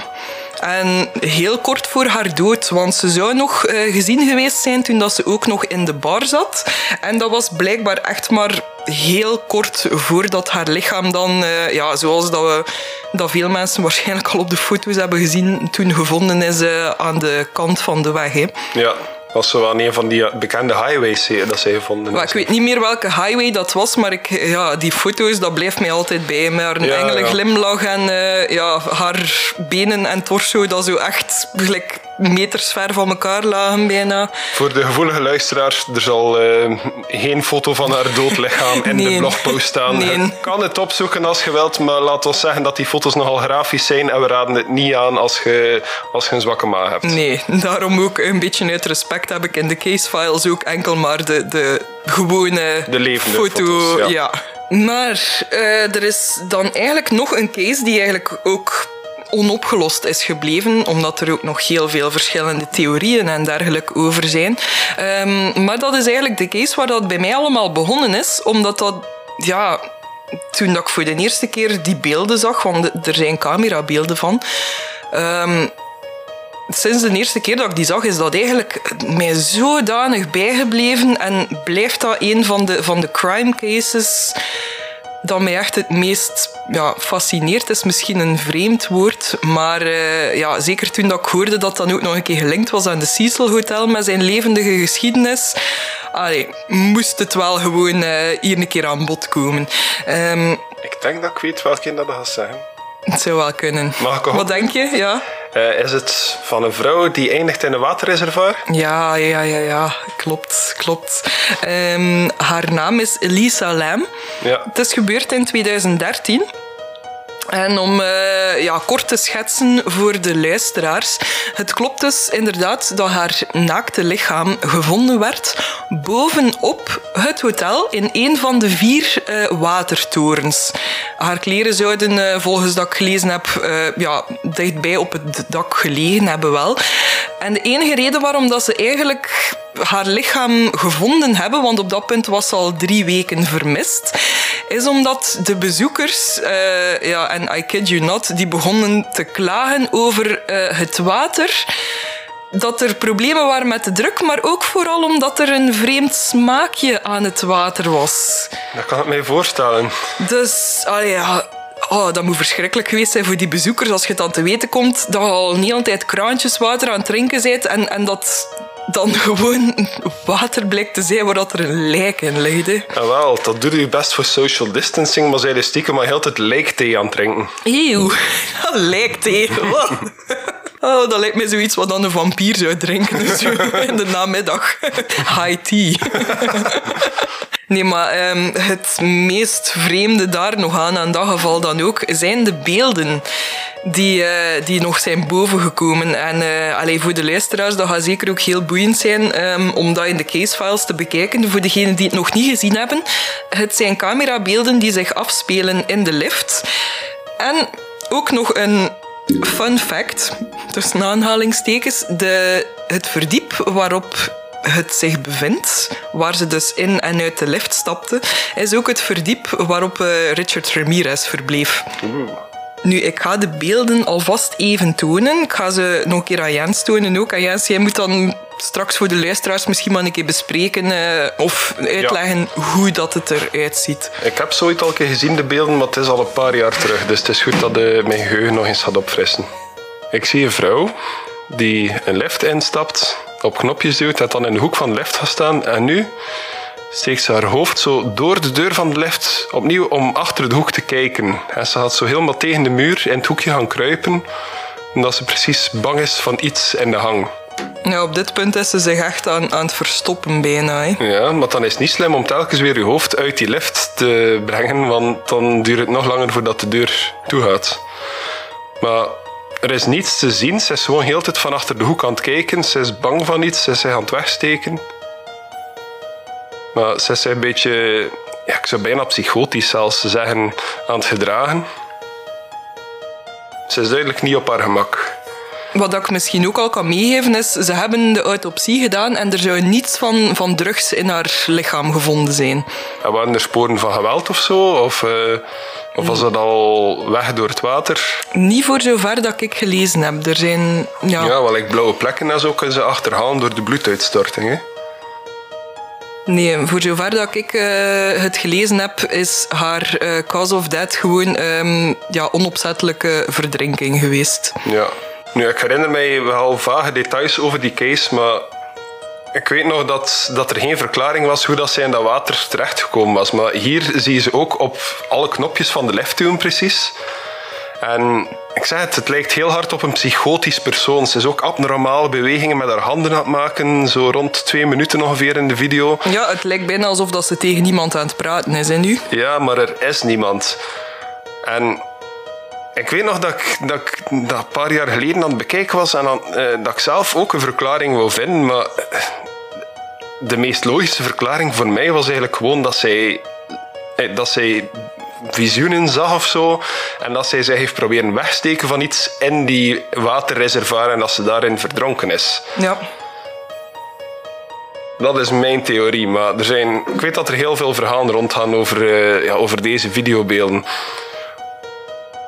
En heel kort voor haar dood, want ze zou nog eh, gezien geweest zijn toen dat ze ook nog in de bar zat. En dat was blijkbaar echt maar heel kort voordat haar lichaam dan, eh, ja, zoals dat, we, dat veel mensen waarschijnlijk al op de foto's hebben gezien, toen gevonden is eh, aan de kant van de weg. Hè. Ja, was zo aan een van die eh, bekende highways eh, dat zij gevonden Maar ik weet niet meer welke highway dat was, maar ik, ja, die foto's, dat blijft mij altijd bij. Met haar Ja, engele ja. glimlach en eh, ja, haar benen en torso, dat zo echt gelijk meters ver van elkaar lagen bijna. Voor de gevoelige luisteraars, er zal eh, geen foto van haar dood lichaam in de blogpost staan. Nee. Je kan het opzoeken als je wilt, maar laat ons zeggen dat die foto's nogal grafisch zijn en we raden het niet aan als je, als je een zwakke maag hebt. Nee, daarom ook een beetje uit respect heb ik in de casefiles ook enkel maar de, de gewone De levende foto. foto's, ja. ja. Maar eh, er is dan eigenlijk nog een case die eigenlijk ook onopgelost is gebleven, omdat er ook nog heel veel verschillende theorieën en dergelijke over zijn. Ehm, maar dat is eigenlijk de case waar dat bij mij allemaal begonnen is, omdat dat, ja, toen dat ik voor de eerste keer die beelden zag, want er zijn camerabeelden van, ehm, sinds de eerste keer dat ik die zag, is dat eigenlijk mij zodanig bijgebleven en blijft dat een van de, van de crime cases dat mij echt het meest ja, fascineert. is misschien een vreemd woord, maar eh, ja, zeker toen dat ik hoorde dat dat ook nog een keer gelinkt was aan de Cecil Hotel met zijn levendige geschiedenis, allee, moest het wel gewoon eh, hier een keer aan bod komen. Ehm, Ik denk dat ik weet welke dat gaat zeggen. Het zou wel kunnen. Mag ik ook? Wat denk je? Ja? Eh, is het van een vrouw die eindigt in een waterreservoir? Ja, ja, ja, ja. Klopt, klopt. Ehm, haar naam is Elisa Lam. Ja. Het is gebeurd in 2013. En om uh, ja, kort te schetsen voor de luisteraars. Het klopt dus inderdaad dat haar naakte lichaam gevonden werd bovenop het hotel in een van de vier uh, watertorens. Haar kleren zouden, uh, volgens dat ik gelezen heb, ja, dichtbij op het dak gelegen hebben wel. En de enige reden waarom dat ze eigenlijk haar lichaam gevonden hebben, want op dat punt was ze al drie weken vermist, is omdat de bezoekers, uh, ja, en I kid you not, die begonnen te klagen over uh, het water dat er problemen waren met de druk, maar ook vooral omdat er een vreemd smaakje aan het water was. Dat kan ik mij voorstellen. Dus, ah ja, oh, dat moet verschrikkelijk geweest zijn voor die bezoekers als je dan te weten komt dat je al een hele tijd kraantjeswater aan het drinken bent en, en dat dan gewoon water blijkt te zijn waar dat er een lijk in ligt. Hè. wel, dat doet u best voor social distancing, maar zij de stiekem maar heel tijd lijkthee aan het drinken. Eeuw, lijkthee, wat? Oh, dat lijkt me zoiets wat dan een vampier zou drinken dus in de namiddag. High tea. Nee, maar um, het meest vreemde daar nog aan, aan dat geval dan ook, zijn de beelden die, uh, die nog zijn bovengekomen. En uh, voor de luisteraars, dat gaat zeker ook heel boeiend zijn um, om dat in de casefiles te bekijken. Voor degenen die het nog niet gezien hebben, het zijn camerabeelden die zich afspelen in de lift. En ook nog een fun fact, tussen aanhalingstekens, de, het verdiep waarop het zich bevindt, waar ze dus in en uit de lift stapte, is ook het verdiep waarop uh, Richard Ramirez verbleef. Nu, ik ga de beelden alvast even tonen. Ik ga ze nog een keer aan Jens tonen ook. En Jens, jij moet dan straks voor de luisteraars misschien maar een keer bespreken uh, of uitleggen hoe dat het eruit ziet. Ik heb zoiets al een keer gezien, de beelden, maar het is al een paar jaar terug. Dus het is goed dat uh, mijn geheugen nog eens gaat opfrissen. Ik zie een vrouw die een lift instapt op knopjes duwt, dat dan in de hoek van de lift gaat staan. En nu steekt ze haar hoofd zo door de deur van de lift opnieuw om achter de hoek te kijken. En ze gaat zo helemaal tegen de muur in het hoekje gaan kruipen, omdat ze precies bang is van iets in de hang. Ja, op dit punt is ze zich echt aan, aan het verstoppen bijna. Hè. Ja, maar dan is het niet slim om telkens weer je hoofd uit die lift te brengen, want dan duurt het nog langer voordat de deur toe gaat. Maar er is niets te zien. Ze is gewoon heel tijd van achter de hoek aan het kijken. Ze is bang van iets. Ze is zich aan het wegsteken. Maar ze is een beetje, ja, ik zou bijna psychotisch zelfs zeggen, aan het gedragen. Ze is duidelijk niet op haar gemak. Wat ik misschien ook al kan meegeven is, ze hebben de autopsie gedaan en er zou niets van, van drugs in haar lichaam gevonden zijn. En waren er sporen van geweld of zo? Of, uh, of was dat al weg door het water? Niet voor zover dat ik gelezen heb. Er zijn... Ja, ja wel, blauwe plekken en zo kunnen ze achterhalen door de bloeduitstorting. Hè? Nee, voor zover dat ik uh, het gelezen heb, is haar uh, cause of death gewoon um, ja, onopzettelijke verdrinking geweest. Ja. Nu, ik herinner mij wel vage details over die case, maar ik weet nog dat, dat er geen verklaring was hoe dat zij in dat water terechtgekomen was. Maar hier zie je ze ook op alle knopjes van de lift doen, precies. En ik zeg het, het lijkt heel hard op een psychotisch persoon. Ze is ook abnormale bewegingen met haar handen aan het maken, zo rond twee minuten ongeveer in de video. Ja, het lijkt bijna alsof dat ze tegen niemand aan het praten is, hè, nu? Ja, maar er is niemand. En ik weet nog dat ik, dat ik dat een paar jaar geleden aan het bekijken was en dan, uh, dat ik zelf ook een verklaring wou vinden, maar eh, de meest logische verklaring voor mij was eigenlijk gewoon dat zij, eh, dat zij visioenen zag of zo en dat zij zich heeft proberen wegsteken van iets in die waterreservoir en dat ze daarin verdronken is. Ja. Dat is mijn theorie, maar er zijn, ik weet dat er heel veel verhalen rondgaan over, ja, over deze videobeelden.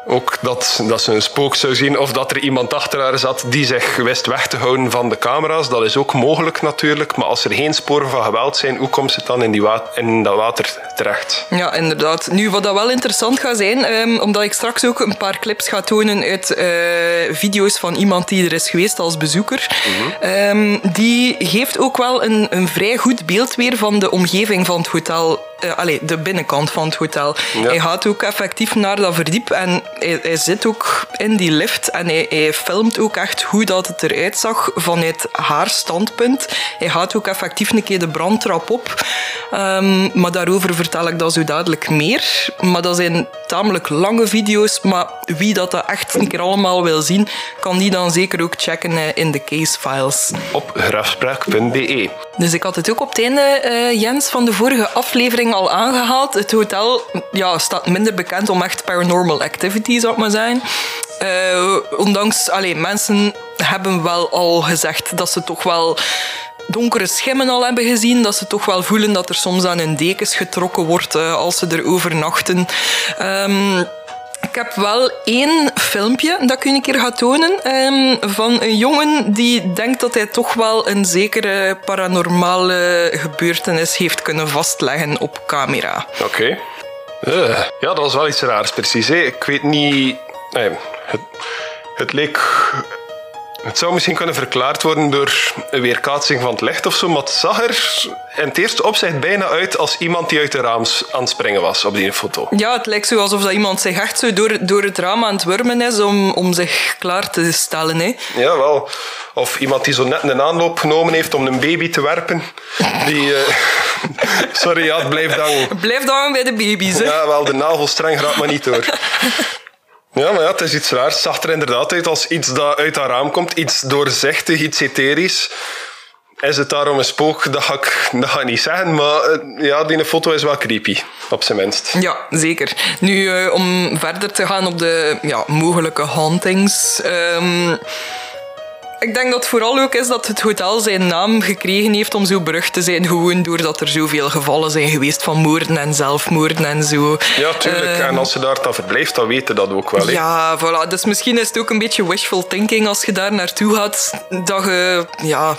Ook dat, dat ze een spook zou zien of dat er iemand achter haar zat die zich wist weg te houden van de camera's. Dat is ook mogelijk natuurlijk. Maar als er geen sporen van geweld zijn, hoe komt ze dan in, die dat water terecht? Ja, inderdaad. Nu, wat dat wel interessant gaat zijn, um, omdat ik straks ook een paar clips ga tonen uit uh, video's van iemand die er is geweest als bezoeker. Um, die geeft ook wel een, een vrij goed beeld weer van de omgeving van het hotel uh, allee, de binnenkant van het hotel. Hij gaat ook effectief naar dat verdiep en hij, hij zit ook in die lift en hij, hij, filmt ook echt hoe dat het eruit zag vanuit haar standpunt. Hij gaat ook effectief een keer de brandtrap op. Um, maar daarover vertel ik dan zo dadelijk meer. Maar dat zijn tamelijk lange video's, maar wie dat, dat echt een keer allemaal wil zien, kan die dan zeker ook checken uh, in de casefiles. Op grafspraak.be. Dus ik had het ook op het einde, uh, Jens, van de vorige aflevering al aangehaald. Het hotel ja, staat minder bekend om echt paranormal activity, zou ik maar zijn. Uh, ondanks, alleen mensen hebben wel al gezegd dat ze toch wel donkere schimmen al hebben gezien, dat ze toch wel voelen dat er soms aan hun dekens getrokken wordt uh, als ze er overnachten. Um, ik heb wel één filmpje dat ik u een keer ga tonen um, van een jongen die denkt dat hij toch wel een zekere paranormale gebeurtenis heeft kunnen vastleggen op camera. Oké. Uh, ja, dat was wel iets raars, precies. Ik weet niet... Het, het leek het zou misschien kunnen verklaard worden door een weerkaatsing van het licht of zo, maar het zag er in het eerste opzicht bijna uit als iemand die uit de raam aan het springen was op die foto. Ja, het lijkt zo alsof dat iemand zich echt zo door, door het raam aan het wurmen is om, om zich klaar te stellen. Hè. Ja, wel. Of iemand die zo net een aanloop genomen heeft om een baby te werpen. Die, uh... Sorry, ja, blijf dan. Blijf dan bij de baby's. Hè. Ja, wel, de navelstreng gaat maar niet door. Ja, maar ja, het is iets raars. Het zag er inderdaad uit als iets dat uit haar raam komt. Iets doorzichtig, iets etherisch. Is het daarom een spook? Dat ga ik, dat ga ik niet zeggen. Maar eh, ja, die foto is wel creepy, op zijn minst. Ja, zeker. Nu, uh, om verder te gaan op de ja, mogelijke hauntings... Um ik denk dat het vooral ook is dat het hotel zijn naam gekregen heeft om zo berucht te zijn, gewoon doordat er zoveel gevallen zijn geweest van moorden en zelfmoorden en zo. Ja, tuurlijk. Uh, en als je daar dan verblijft, dan weten dat ook wel. He. Ja, voilà. Dus misschien is het ook een beetje wishful thinking als je daar naartoe gaat, dat je... Ja,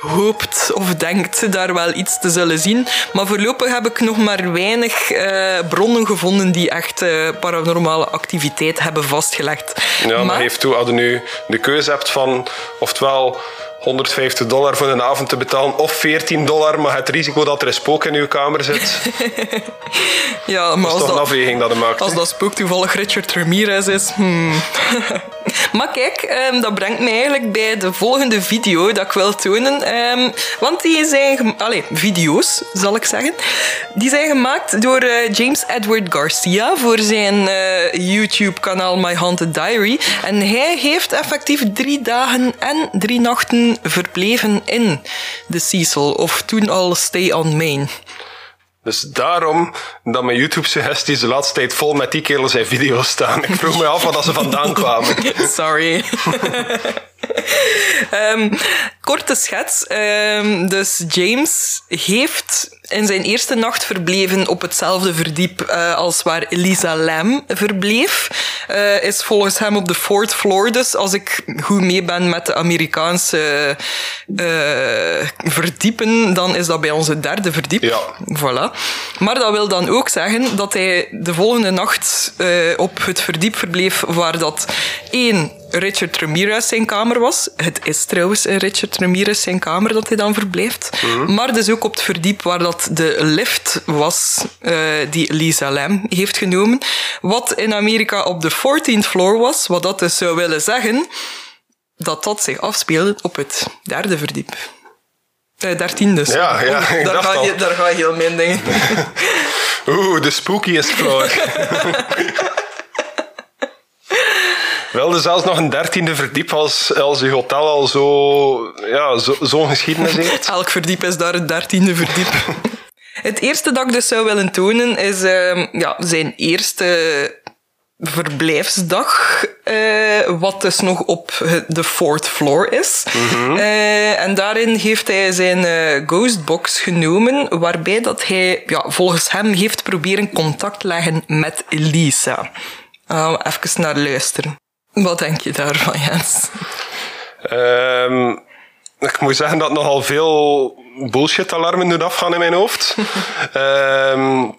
hoopt of denkt daar wel iets te zullen zien. Maar voorlopig heb ik nog maar weinig uh, bronnen gevonden die echt uh, paranormale activiteit hebben vastgelegd. Ja, maar heeft toe, als je nu de keuze hebt van oftewel 150 dollar voor een avond te betalen of 14 dollar, maar het risico dat er een spook in uw kamer zit. ja, maar dat is als toch een afweging dat je maakt. Als dat spook toevallig Richard Ramirez is. Hmm. maar kijk, um, dat brengt mij eigenlijk bij de volgende video dat ik wil tonen. Um, want die zijn... Allee, video's, zal ik zeggen. Die zijn gemaakt door uh, James Edward Garcia voor zijn uh, YouTube-kanaal My Haunted Diary. En hij heeft effectief drie dagen en drie nachten verbleven in de Cecil. Of toen al Stay on Main. Dus daarom dat mijn YouTube-suggesties de laatste tijd vol met die kerels zijn video's staan. Ik vroeg me af waar ze vandaan kwamen. Sorry. um, korte schets. Um, dus James heeft in zijn eerste nacht verbleven op hetzelfde verdiep uh, als waar Lisa Lam verbleef. Uh, is volgens hem op de fourth floor. Dus als ik goed mee ben met de Amerikaanse uh, verdiepen, dan is dat bij onze derde verdiep. Ja. Voilà. Maar dat wil dan ook zeggen dat hij de volgende nacht op het verdiep verbleef waar dat één Richard Ramirez zijn kamer was. Het is trouwens Richard Ramirez zijn kamer dat hij dan verblijft. Mhm. Maar dus ook op het verdiep waar dat de lift was uh, die Lisa Lam heeft genomen. Wat in Amerika op de 14th floor was. Wat dat dus zou willen zeggen dat dat zich afspeelde op het derde verdiep. Uh, dertiende. Ja, ja, oh, daar, ga je, daar ga je heel mijn dingen. Oeh, de spookiest floor. Wel, er zelfs nog een dertiende verdiep als, als je hotel al zo, ja, zo'n zo geschiedenis heeft. Elk verdiep is daar een dertiende verdiep. Het eerste dat ik dus zou willen tonen is uh, ja, zijn eerste verblijfsdag, uh, wat dus nog op de fourth floor is. Mm -hmm. uh, en daarin heeft hij zijn uh, ghostbox genomen, waarbij dat hij ja, volgens hem heeft proberen contact leggen met Elisa. even naar luisteren. Wat denk je daarvan, Jens? Um, ik moet zeggen dat nogal veel bullshit-alarmen doen afgaan in mijn hoofd. um,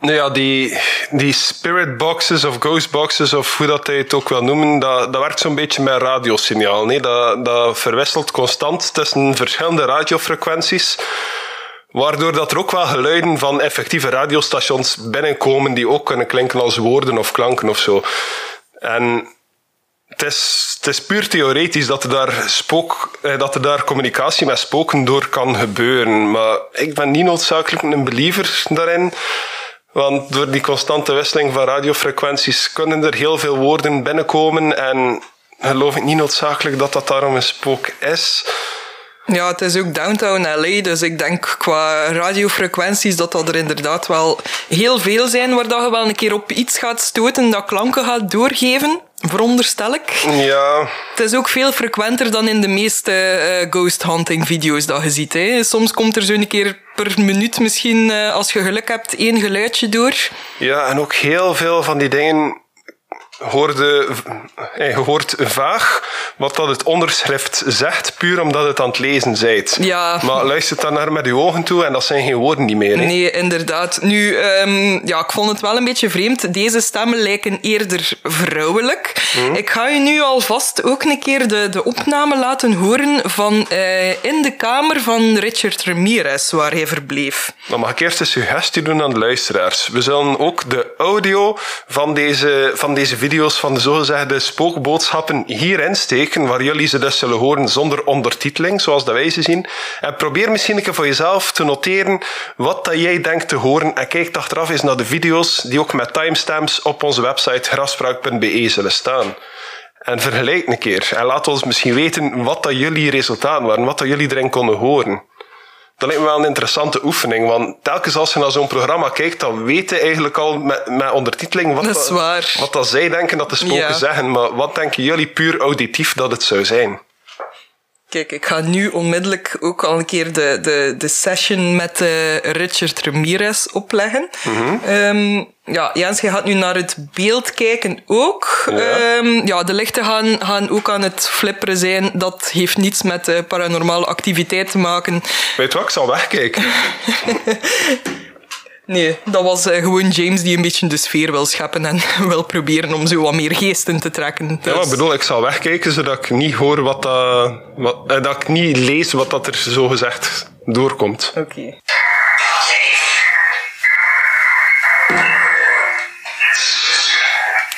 nou ja, die, die spirit boxes of ghost boxes, of hoe dat hij het ook wil noemen, dat, dat werkt zo'n beetje met radiosignaal. Nee? Dat, dat verwisselt constant tussen verschillende radiofrequenties. Waardoor dat er ook wel geluiden van effectieve radiostations binnenkomen die ook kunnen klinken als woorden of klanken of zo. En het is, het is puur theoretisch dat er, daar spook, eh, dat er daar communicatie met spoken door kan gebeuren. Maar ik ben niet noodzakelijk een believer daarin. Want door die constante wisseling van radiofrequenties kunnen er heel veel woorden binnenkomen. En geloof ik niet noodzakelijk dat dat daarom een spook is. Ja, het is ook downtown LA, dus ik denk qua radiofrequenties dat dat er inderdaad wel heel veel zijn waar dat je wel een keer op iets gaat stoten dat klanken gaat doorgeven, veronderstel ik. Ja, Het is ook veel frequenter dan in de meeste eh, ghost hunting video's dat je ziet. Hè. Soms komt er zo'n keer per minuut misschien, eh, als je geluk hebt, één geluidje door. ja, en ook heel veel van die dingen hoorde, je hoort vaag wat dat het onderschrift zegt, puur omdat het aan het lezen zijt. Ja. Maar luister dan naar met je ogen toe en dat zijn geen woorden niet meer. Nee, inderdaad. Nu, ehm, ja, ik vond het wel een beetje vreemd. Deze stemmen lijken eerder vrouwelijk. Ik ga je nu alvast ook een keer de, de opname laten horen van eh, in de kamer van Richard Ramirez, waar hij verbleef. Dan mag ik eerst een suggestie doen aan de luisteraars. We zullen ook de audio van deze, van deze video's, van de zogezegde spookboodschappen, hierin steken, waar jullie ze dus zullen horen zonder ondertiteling, zoals dat wij ze zien. En probeer misschien een keer voor jezelf te noteren wat dat jij denkt te horen. En kijk achteraf eens naar de video's die ook met timestamps op onze website graspraak.be zullen staan. En vergelijk een keer. En laat ons misschien weten wat dat jullie resultaten waren, wat dat jullie erin konden horen. Dat lijkt me wel een interessante oefening, want telkens als je naar zo'n programma kijkt, dan weet je eigenlijk al met, met ondertiteling wat, Dat wat dat zij denken dat de spoken Ja. zeggen. Maar wat denken jullie puur auditief dat het zou zijn? Kijk, ik ga nu onmiddellijk ook al een keer de, de, de session met eh, Richard Ramirez opleggen. Ehm, ja, Jens, je gaat nu naar het beeld kijken ook. Ja. Ja, ja de lichten gaan, gaan ook aan het flipperen zijn. Dat heeft niets met eh, paranormale activiteit te maken. Weet je wat, ik zal wegkijken. Nee, dat was eh, gewoon James die een beetje de sfeer wil scheppen en wil proberen om zo wat meer geesten te trekken. Ja, Dus- ik bedoel, ik zal wegkijken zodat ik niet hoor wat dat... Wat, eh, dat ik niet lees wat dat er zo gezegd doorkomt. Oké.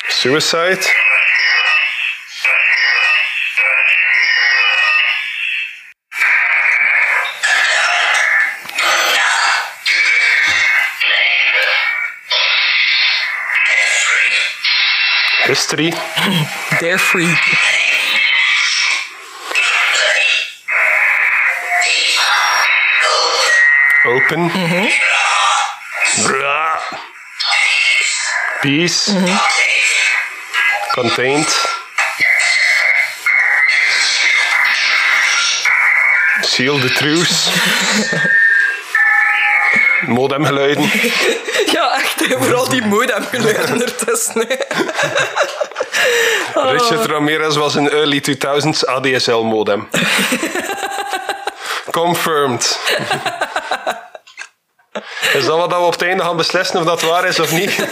Suicide. History. They're free. Open. Bra. Peace. Contained. Seal the truth. Modemgeluiden. Ja, echt. Vooral die modemgeluiden ertussen. Richard Ramirez was een early 2000s ADSL modem. Confirmed. Is dat wat we op het einde gaan beslissen of dat waar is of niet?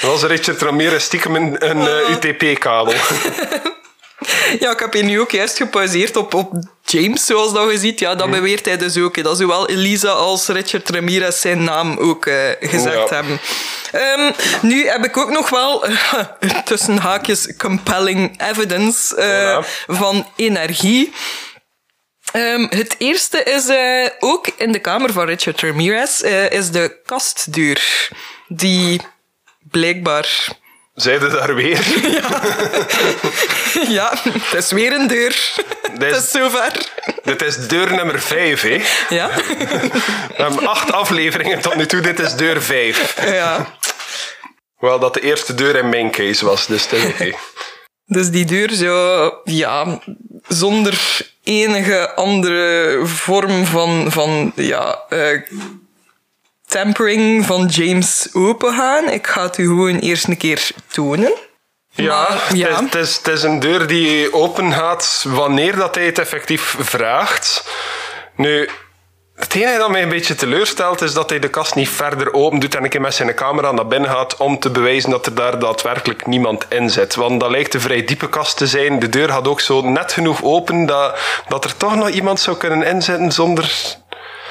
Was Richard Ramirez stiekem een, een eh, UTP-kabel? Ja, ik heb hier nu ook juist gepauzeerd op, op James, zoals dat je ziet. Ja, dat beweert hij dus ook. Dat zowel Elisa als Richard Ramirez zijn naam ook eh, gezegd Ja. hebben. Ehm, nu heb ik ook nog wel, tussen haakjes, compelling evidence eh, van energie. Ehm, het eerste is eh, ook in de kamer van Richard Ramirez, eh, is de kastdeur. Die blijkbaar Zeiden daar weer. Ja, het is weer een deur. Dit Het is zover. dit is deur nummer 5, hè? Ja? We hebben acht afleveringen tot nu toe. Dit is deur 5. ja. Wel dat de eerste deur in mijn case was, dus dat is oké. Dus die deur zo, ja, zonder enige andere vorm van, van ja, eh, tampering van James opengaan. Ik ga het u gewoon eerst een keer tonen. Ja, Maar, ja. Is, het, is, het is een deur die open gaat wanneer dat hij het effectief vraagt. Nu, Het enige dat mij een beetje teleurstelt is dat hij de kast niet verder open doet en een keer met zijn camera naar binnen gaat om te bewijzen dat er daar daadwerkelijk niemand in zit. Want dat lijkt een vrij diepe kast te zijn. De deur gaat ook zo net genoeg open dat, dat er toch nog iemand zou kunnen inzitten zonder...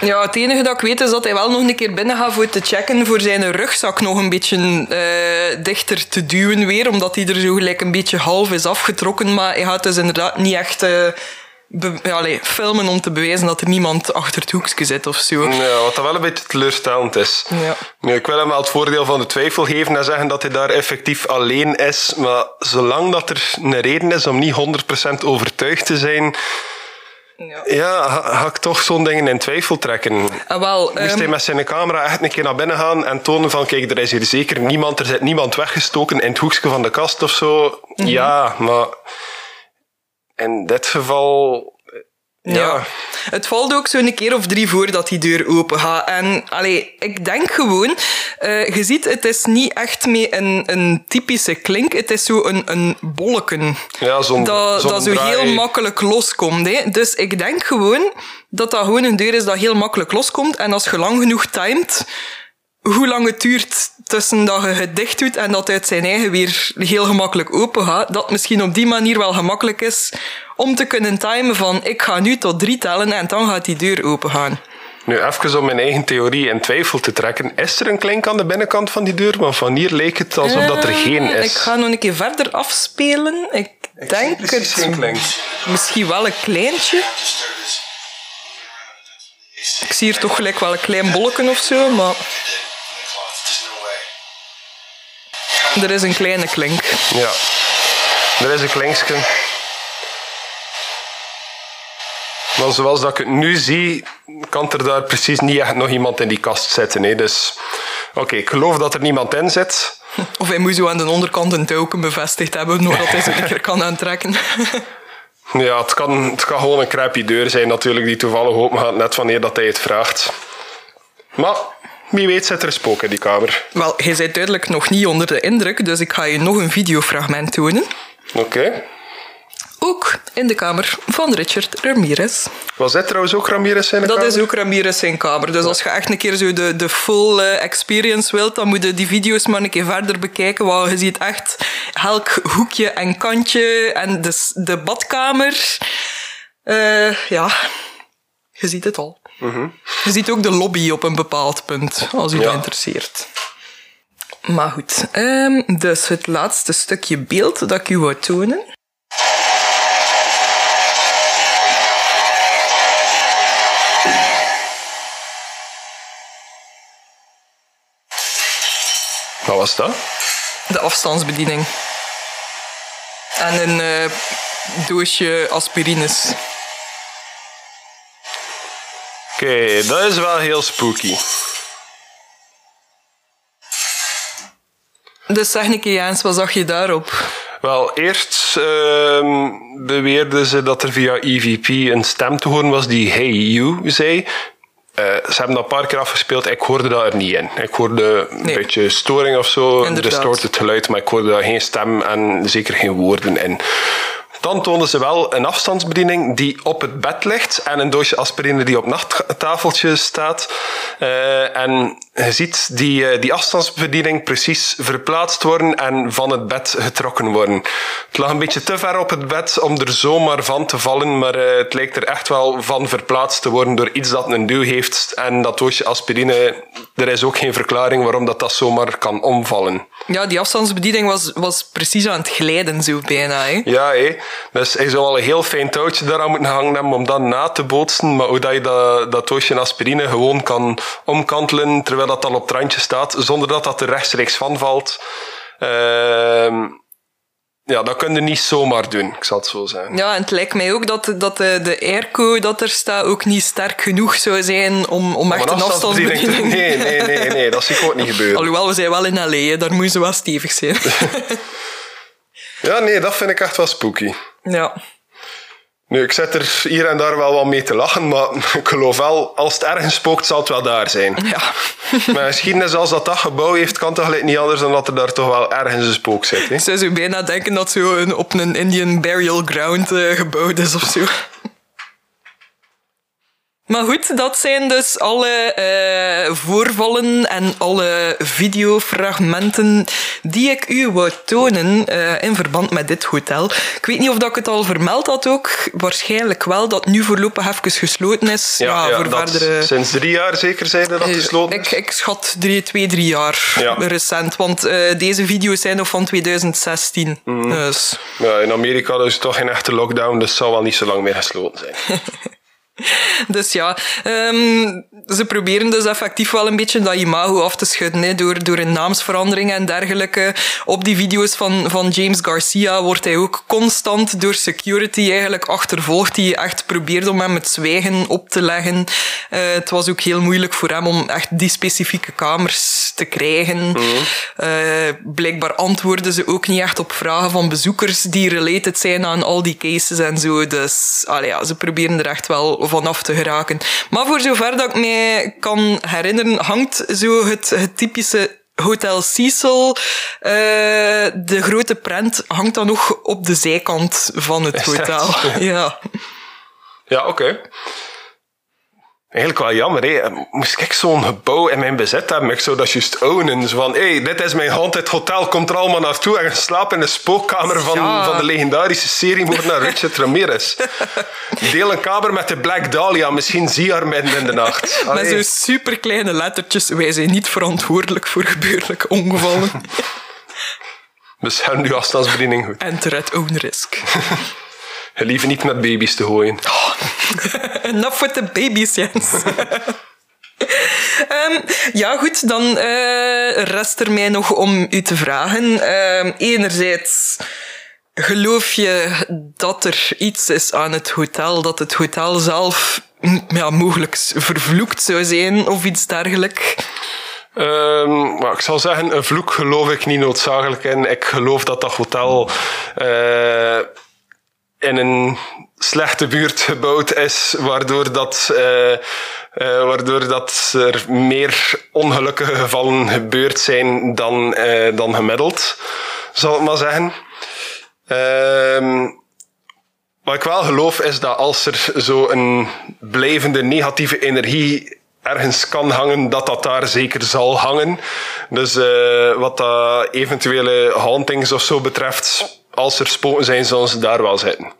Ja, het enige dat ik weet is dat hij wel nog een keer binnen gaat voor te checken voor zijn rugzak nog een beetje eh, dichter te duwen weer, omdat hij er zo gelijk een beetje half is afgetrokken. Maar hij gaat dus inderdaad niet echt... eh, be- ja, allee, filmen om te bewijzen dat er niemand achter het hoekje zit of zo. Ja, wat dat wel een beetje teleurstellend is. Ja. Nu, ik wil hem wel het voordeel van de twijfel geven en zeggen dat hij daar effectief alleen is. Maar zolang dat er een reden is om niet 100% overtuigd te zijn, Ja. ja, ga, ga ik toch zo'n dingen in twijfel trekken. Ah, wel, Moest ehm, hij met zijn camera echt een keer naar binnen gaan en tonen van kijk, er is hier zeker niemand, er zit niemand weggestoken in het hoekje van de kast of zo. Mhm. Ja, maar in dit geval... Ja. Ja. Het valt ook zo'n keer of drie voor dat die deur open gaat. En allee, ik denk gewoon, eh, je ziet, het is niet echt meer een, een typische klink. Het is zo een, een bolleken. Ja, zo'n dat, dat zo heel makkelijk loskomt. Hè. Dus ik denk gewoon dat dat gewoon een deur is dat heel makkelijk loskomt. En als je lang genoeg timet, hoe lang het duurt tussen dat je het dicht doet en dat het uit zijn eigen weer heel gemakkelijk open gaat, dat misschien op die manier wel gemakkelijk is om te kunnen timen van ik ga nu tot drie tellen en dan gaat die deur open gaan. Nu, even om mijn eigen theorie in twijfel te trekken. Is er een klink aan de binnenkant van die deur? Want van hier leek het alsof dat er geen Eh, is. Ik ga nog een keer verder afspelen. Ik, denk het klink. misschien wel een kleintje. Ik zie hier toch gelijk wel een klein bolletje of zo, maar er is een kleine klink. Ja. Er is een klinkje. Maar zoals dat ik het nu zie, kan er daar precies niet echt nog iemand in die kast zitten. Hè. Dus, oké, ik geloof dat er niemand in zit. Of hij moet zo aan de onderkant een touwken bevestigd hebben, zodat hij ze een keer kan aantrekken. Ja, het kan, het kan gewoon een crappy deur zijn natuurlijk, die toevallig open gaat, net wanneer dat hij het vraagt. Maar, wie weet zit er een spook in die kamer. Wel, hij bent duidelijk nog niet onder de indruk, dus ik ga je nog een videofragment tonen. Oké. Ook in de kamer van Richard Ramirez. Was dit trouwens ook Ramirez in de Dat kamer? is ook Ramirez zijn kamer. Dus als je echt een keer zo de, de full eh, experience wilt, dan moet je die video's maar een keer verder bekijken. Want je ziet echt elk hoekje en kantje en de, de badkamer. Eh, ja, je ziet het al. Je ziet ook de lobby op een bepaald punt, als u Ja. dat interesseert. Maar goed, ehm, dus het laatste stukje beeld dat ik u wou tonen. Wat was dat? De afstandsbediening. En een eh, doosje aspirines. Oké, dat is wel heel spooky. Dus zeg een keer, Jens, wat zag je daarop? Wel, eerst ehm beweerden ze dat er via EVP een stem te horen was die Hey You zei. Eh, ze hebben dat een paar keer afgespeeld. Ik hoorde dat er niet in. Ik hoorde een Nee. beetje storing of zo, Inderdaad. distorted geluid, maar ik hoorde daar geen stem en zeker geen woorden in. Dan toonden ze wel een afstandsbediening die op het bed ligt en een doosje aspirine die op nachttafeltje staat. Eh, en je ziet die, eh, die afstandsbediening precies verplaatst worden en van het bed getrokken worden. Het lag een beetje te ver op het bed om er zomaar van te vallen, maar eh, het lijkt er echt wel van verplaatst te worden door iets dat een duw heeft. En dat doosje aspirine, er is ook geen verklaring waarom dat, dat zomaar kan omvallen. Ja, die afstandsbediening was, was precies aan het glijden, zo bijna. Hè? Ja, hé. Dus hij zou al een heel fijn touwtje daaraan moeten hangen hebben om dat na te bootsen. Maar hoe dat je dat, dat doosje aspirine gewoon kan omkantelen terwijl dat al op het randje staat, zonder dat dat er rechtstreeks van valt. Ehm, ja, dat kun je niet zomaar doen, ik zal het zo zeggen. Ja, en het lijkt mij ook dat, dat de, de airco dat er staat ook niet sterk genoeg zou zijn om, om echt een afstandsbediening... Nee, nee, nee, nee, dat zie ik ook niet gebeuren. Alhoewel, we zijn wel in L.A., daar moeten ze wel stevig zijn. Ja, nee, dat vind ik echt wel spooky. ja. Nu, ik zit er hier en daar wel wat mee te lachen, maar ik geloof wel, als het ergens spookt, zal het wel daar zijn. ja. Maar geschiedenis als dat dat gebouw heeft, kan toch niet anders dan dat er daar toch wel ergens een spook zit. Hè? Zou zo bijna denken dat zo een, op een Indian burial ground eh, gebouwd is of zo. Maar goed, dat zijn dus alle uh, voorvallen en alle videofragmenten die ik u wou tonen uh, in verband met dit hotel. Ik weet niet of dat ik het al vermeld had ook. Waarschijnlijk wel, dat nu voorlopig even gesloten is. Ja, ja, voor verdere... Sinds drie jaar zeker zijn dat gesloten is? Ik, ik schat drie, twee, drie jaar recent. Want deze video's zijn nog van 2016. Mm. Dus. Ja, in Amerika is het toch geen echte lockdown, dus het zal wel niet zo lang meer gesloten zijn. Dus ja, um, ze proberen dus effectief wel een beetje dat imago af te schudden door, door een naamsverandering en dergelijke. Op die video's van, van James Garcia wordt hij ook constant door security eigenlijk achtervolgd, die echt probeert om hem het zwijgen op te leggen. Uh, het was ook heel moeilijk voor hem om echt die specifieke kamers te krijgen. Mm uh, blijkbaar antwoorden ze ook niet echt op vragen van bezoekers die related zijn aan al die cases en zo. Dus allee, ja, ze proberen er echt wel vanaf te geraken. Maar voor zover dat ik mij kan herinneren, hangt zo het, het typische Hotel Cecil, uh, de grote prent, hangt dan nog op de zijkant van het hotel. Ja, ja oké. Eigenlijk wel jammer. Moest ik zo'n gebouw in mijn bezit hebben, ik zou dat juist ownen. Zo van, hé, hey, dit is mijn haunted hotel, komt er allemaal naartoe en slaap in de spookkamer van, van de legendarische serie naar Richard Ramirez. Deel een kamer met de Black Dahlia, misschien zie je haar midden in de nacht. Allee. Met zo'n superkleine lettertjes, wij zijn niet verantwoordelijk voor gebeurlijke ongevallen. Bescherm uw afstandsbediening goed. Enter at own risk. Liever niet met baby's te gooien. Oh, enough with the baby's, Jens. um, ja, goed, dan uh, rest er mij nog om u te vragen. Um, enerzijds, geloof je dat er iets is aan het hotel, dat het hotel zelf ja, mogelijk vervloekt zou zijn of iets dergelijks? Um, maar ik zal zeggen, een vloek geloof ik niet noodzakelijk in. Ik geloof dat dat hotel uh, in een slechte buurt gebouwd is, waardoor dat, uh, uh, waardoor dat er meer ongelukkige gevallen gebeurd zijn dan, uh, dan gemiddeld, zal ik maar zeggen. Ehm, wat ik wel geloof is dat als er zo een blijvende negatieve energie ergens kan hangen, dat dat daar zeker zal hangen. Dus wat dat eventuele hauntings of zo betreft, als er spoken zijn, zullen ze daar wel zitten.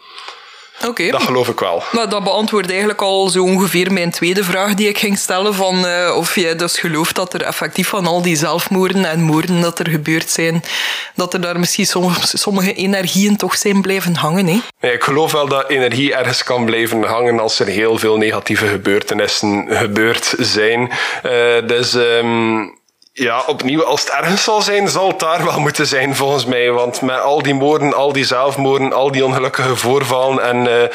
Oké. Dat geloof ik wel. Maar dat beantwoordt eigenlijk al zo ongeveer mijn tweede vraag die ik ging stellen. Van, uh, of jij dus gelooft dat er effectief van al die zelfmoorden en moorden dat er gebeurd zijn, dat er daar misschien soms, sommige energieën toch zijn blijven hangen. Hè? Nee, ik geloof wel dat energie ergens kan blijven hangen als er heel veel negatieve gebeurtenissen gebeurd zijn. Uh, dus... Um ja, opnieuw, als het ergens zal zijn, zal het daar wel moeten zijn, volgens mij. Want met al die moorden, al die zelfmoorden, al die ongelukkige voorvallen en uh,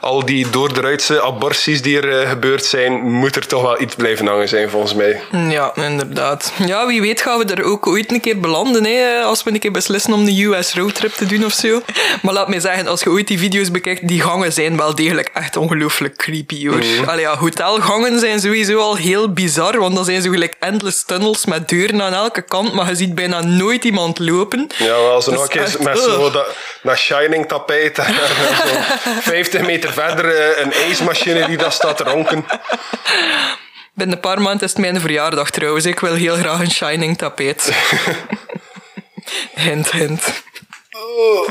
al die doorderuitse aborties die er uh, gebeurd zijn, moet er toch wel iets blijven hangen zijn, volgens mij. Ja, inderdaad. Ja, wie weet gaan we er ook ooit een keer belanden, hè, als we een keer beslissen om de US roadtrip te doen of zo. Maar laat mij zeggen, als je ooit die video's bekijkt, die gangen zijn wel degelijk echt ongelooflijk creepy, hoor. Mm. Allee, ja, hotelgangen zijn sowieso al heel bizar, want dan zijn zo gelijk endless tunnels met deuren aan elke kant, maar je ziet bijna nooit iemand lopen. Ja, als ze nog een keer met zo dat, dat shining tapijt en zo 50 meter verder eh, een ijsmachine die dat staat te ronken. Binnen een paar maanden is het mijn verjaardag trouwens. Ik wil heel graag een shining tapijt. hint, hint. Oh.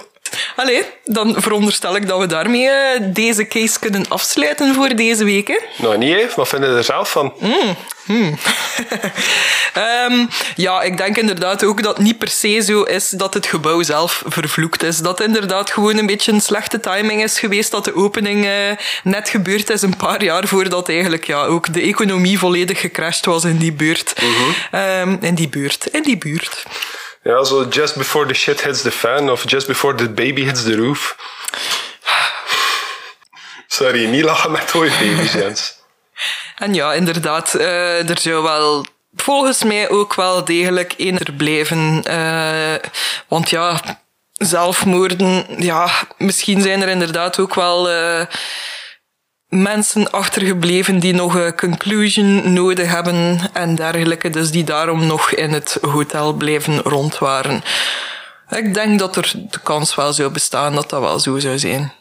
Allee, dan veronderstel ik dat we daarmee eh, deze case kunnen afsluiten voor deze week. Hè? Nou, niet, hè? Wat vinden je er zelf van? Mm, um, ja, ik denk inderdaad ook dat het niet per se zo is dat het gebouw zelf vervloekt is. Dat inderdaad gewoon een beetje een slechte timing is geweest dat de opening uh, net gebeurd is, een paar jaar voordat eigenlijk ja, ook de economie volledig gecrashed was in die buurt. Mm -hmm. um, in die buurt. In die buurt. Ja, zo just before the shit hits the fan of just before the baby hits the roof. Sorry, niet lachen met baby's, Jens. En ja, inderdaad, uh, er zou wel volgens mij ook wel degelijk in er blijven. Uh, want ja, zelfmoorden, ja, misschien zijn er inderdaad ook wel uh, mensen achtergebleven die nog een conclusion nodig hebben en dergelijke, dus die daarom nog in het hotel blijven rondwaren. Ik denk dat er de kans wel zou bestaan dat dat wel zo zou zijn.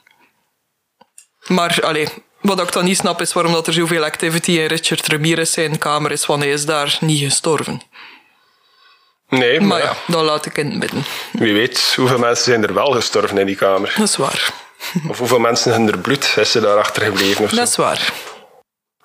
Maar, allee, Wat ik dan niet snap is waarom dat er zoveel activity in Richard Ramirez zijn kamer is, want hij is daar niet gestorven. Nee, maar, Maar ja, dat laat ik in het midden. wie weet hoeveel mensen zijn er wel gestorven in die kamer. Dat is waar. Of hoeveel mensen hun bloed is ze daar achter gebleven of zo. Dat is waar.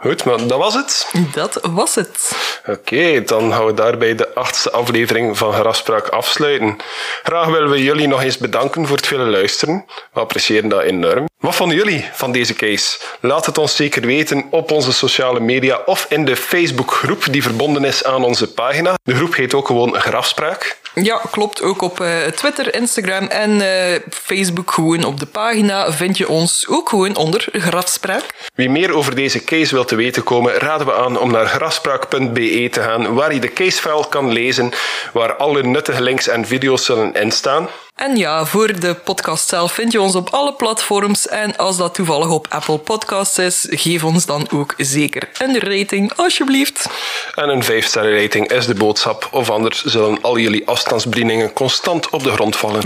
Goed, maar dat was het. Dat was het. Oké, dan gaan we daarbij de achtste aflevering van Grafspraak afsluiten. Graag willen we jullie nog eens bedanken voor het vele luisteren. We appreciëren dat enorm. Wat vonden jullie van deze case? Laat het ons zeker weten op onze sociale media of in de Facebookgroep die verbonden is aan onze pagina. De groep heet ook gewoon Grafspraak. Ja, klopt. Ook op eh, Twitter, Instagram en eh, Facebook gewoon op de pagina vind je ons ook gewoon onder Grafspraak. Wie meer over deze case wil te weten komen, raden we aan om naar grafspraak.be te gaan, waar je de casefile kan lezen, waar alle nuttige links en video's zullen instaan. En ja, voor de podcast zelf vind je ons op alle platforms. En als dat toevallig op Apple Podcasts is, geef ons dan ook zeker een rating, alsjeblieft. En een 5-sterren rating is de boodschap, of anders zullen al jullie afstandsbedieningen constant op de grond vallen.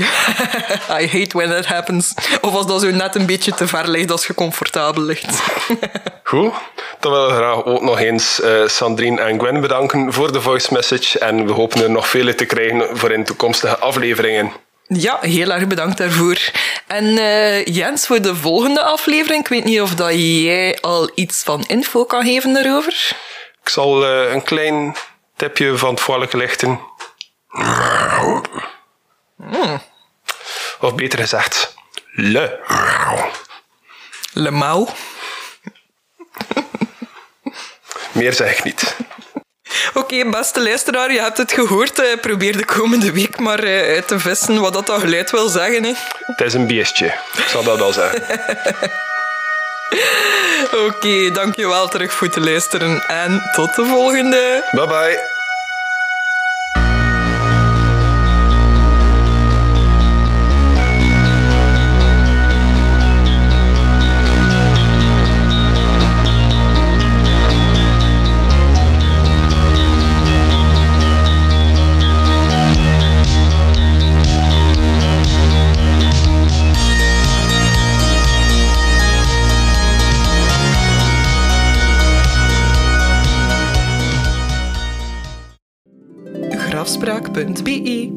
I hate when that happens. Of als dat zo net een beetje te ver ligt als je comfortabel ligt. Goed, dan willen we graag ook nog eens eh, Sandrine en Gwen bedanken voor de voice message en we hopen er nog vele te krijgen voor in toekomstige afleveringen. Ja, heel erg bedankt daarvoor. En eh, Jens, voor de volgende aflevering, ik weet niet of dat jij al iets van info kan geven daarover. Ik zal eh, een klein tipje van het volk lichten. Of beter gezegd, le. Le Mau. Meer zeg ik niet. Oké, beste luisteraar, je hebt het gehoord. Eh, probeer de komende week maar eh, uit te vissen wat dat, dat geluid wil zeggen. Hè. Het is een beestje, ik zal dat wel zeggen. Oké, dankjewel terug voor het luisteren en tot de volgende. Bye bye. afspraak.be.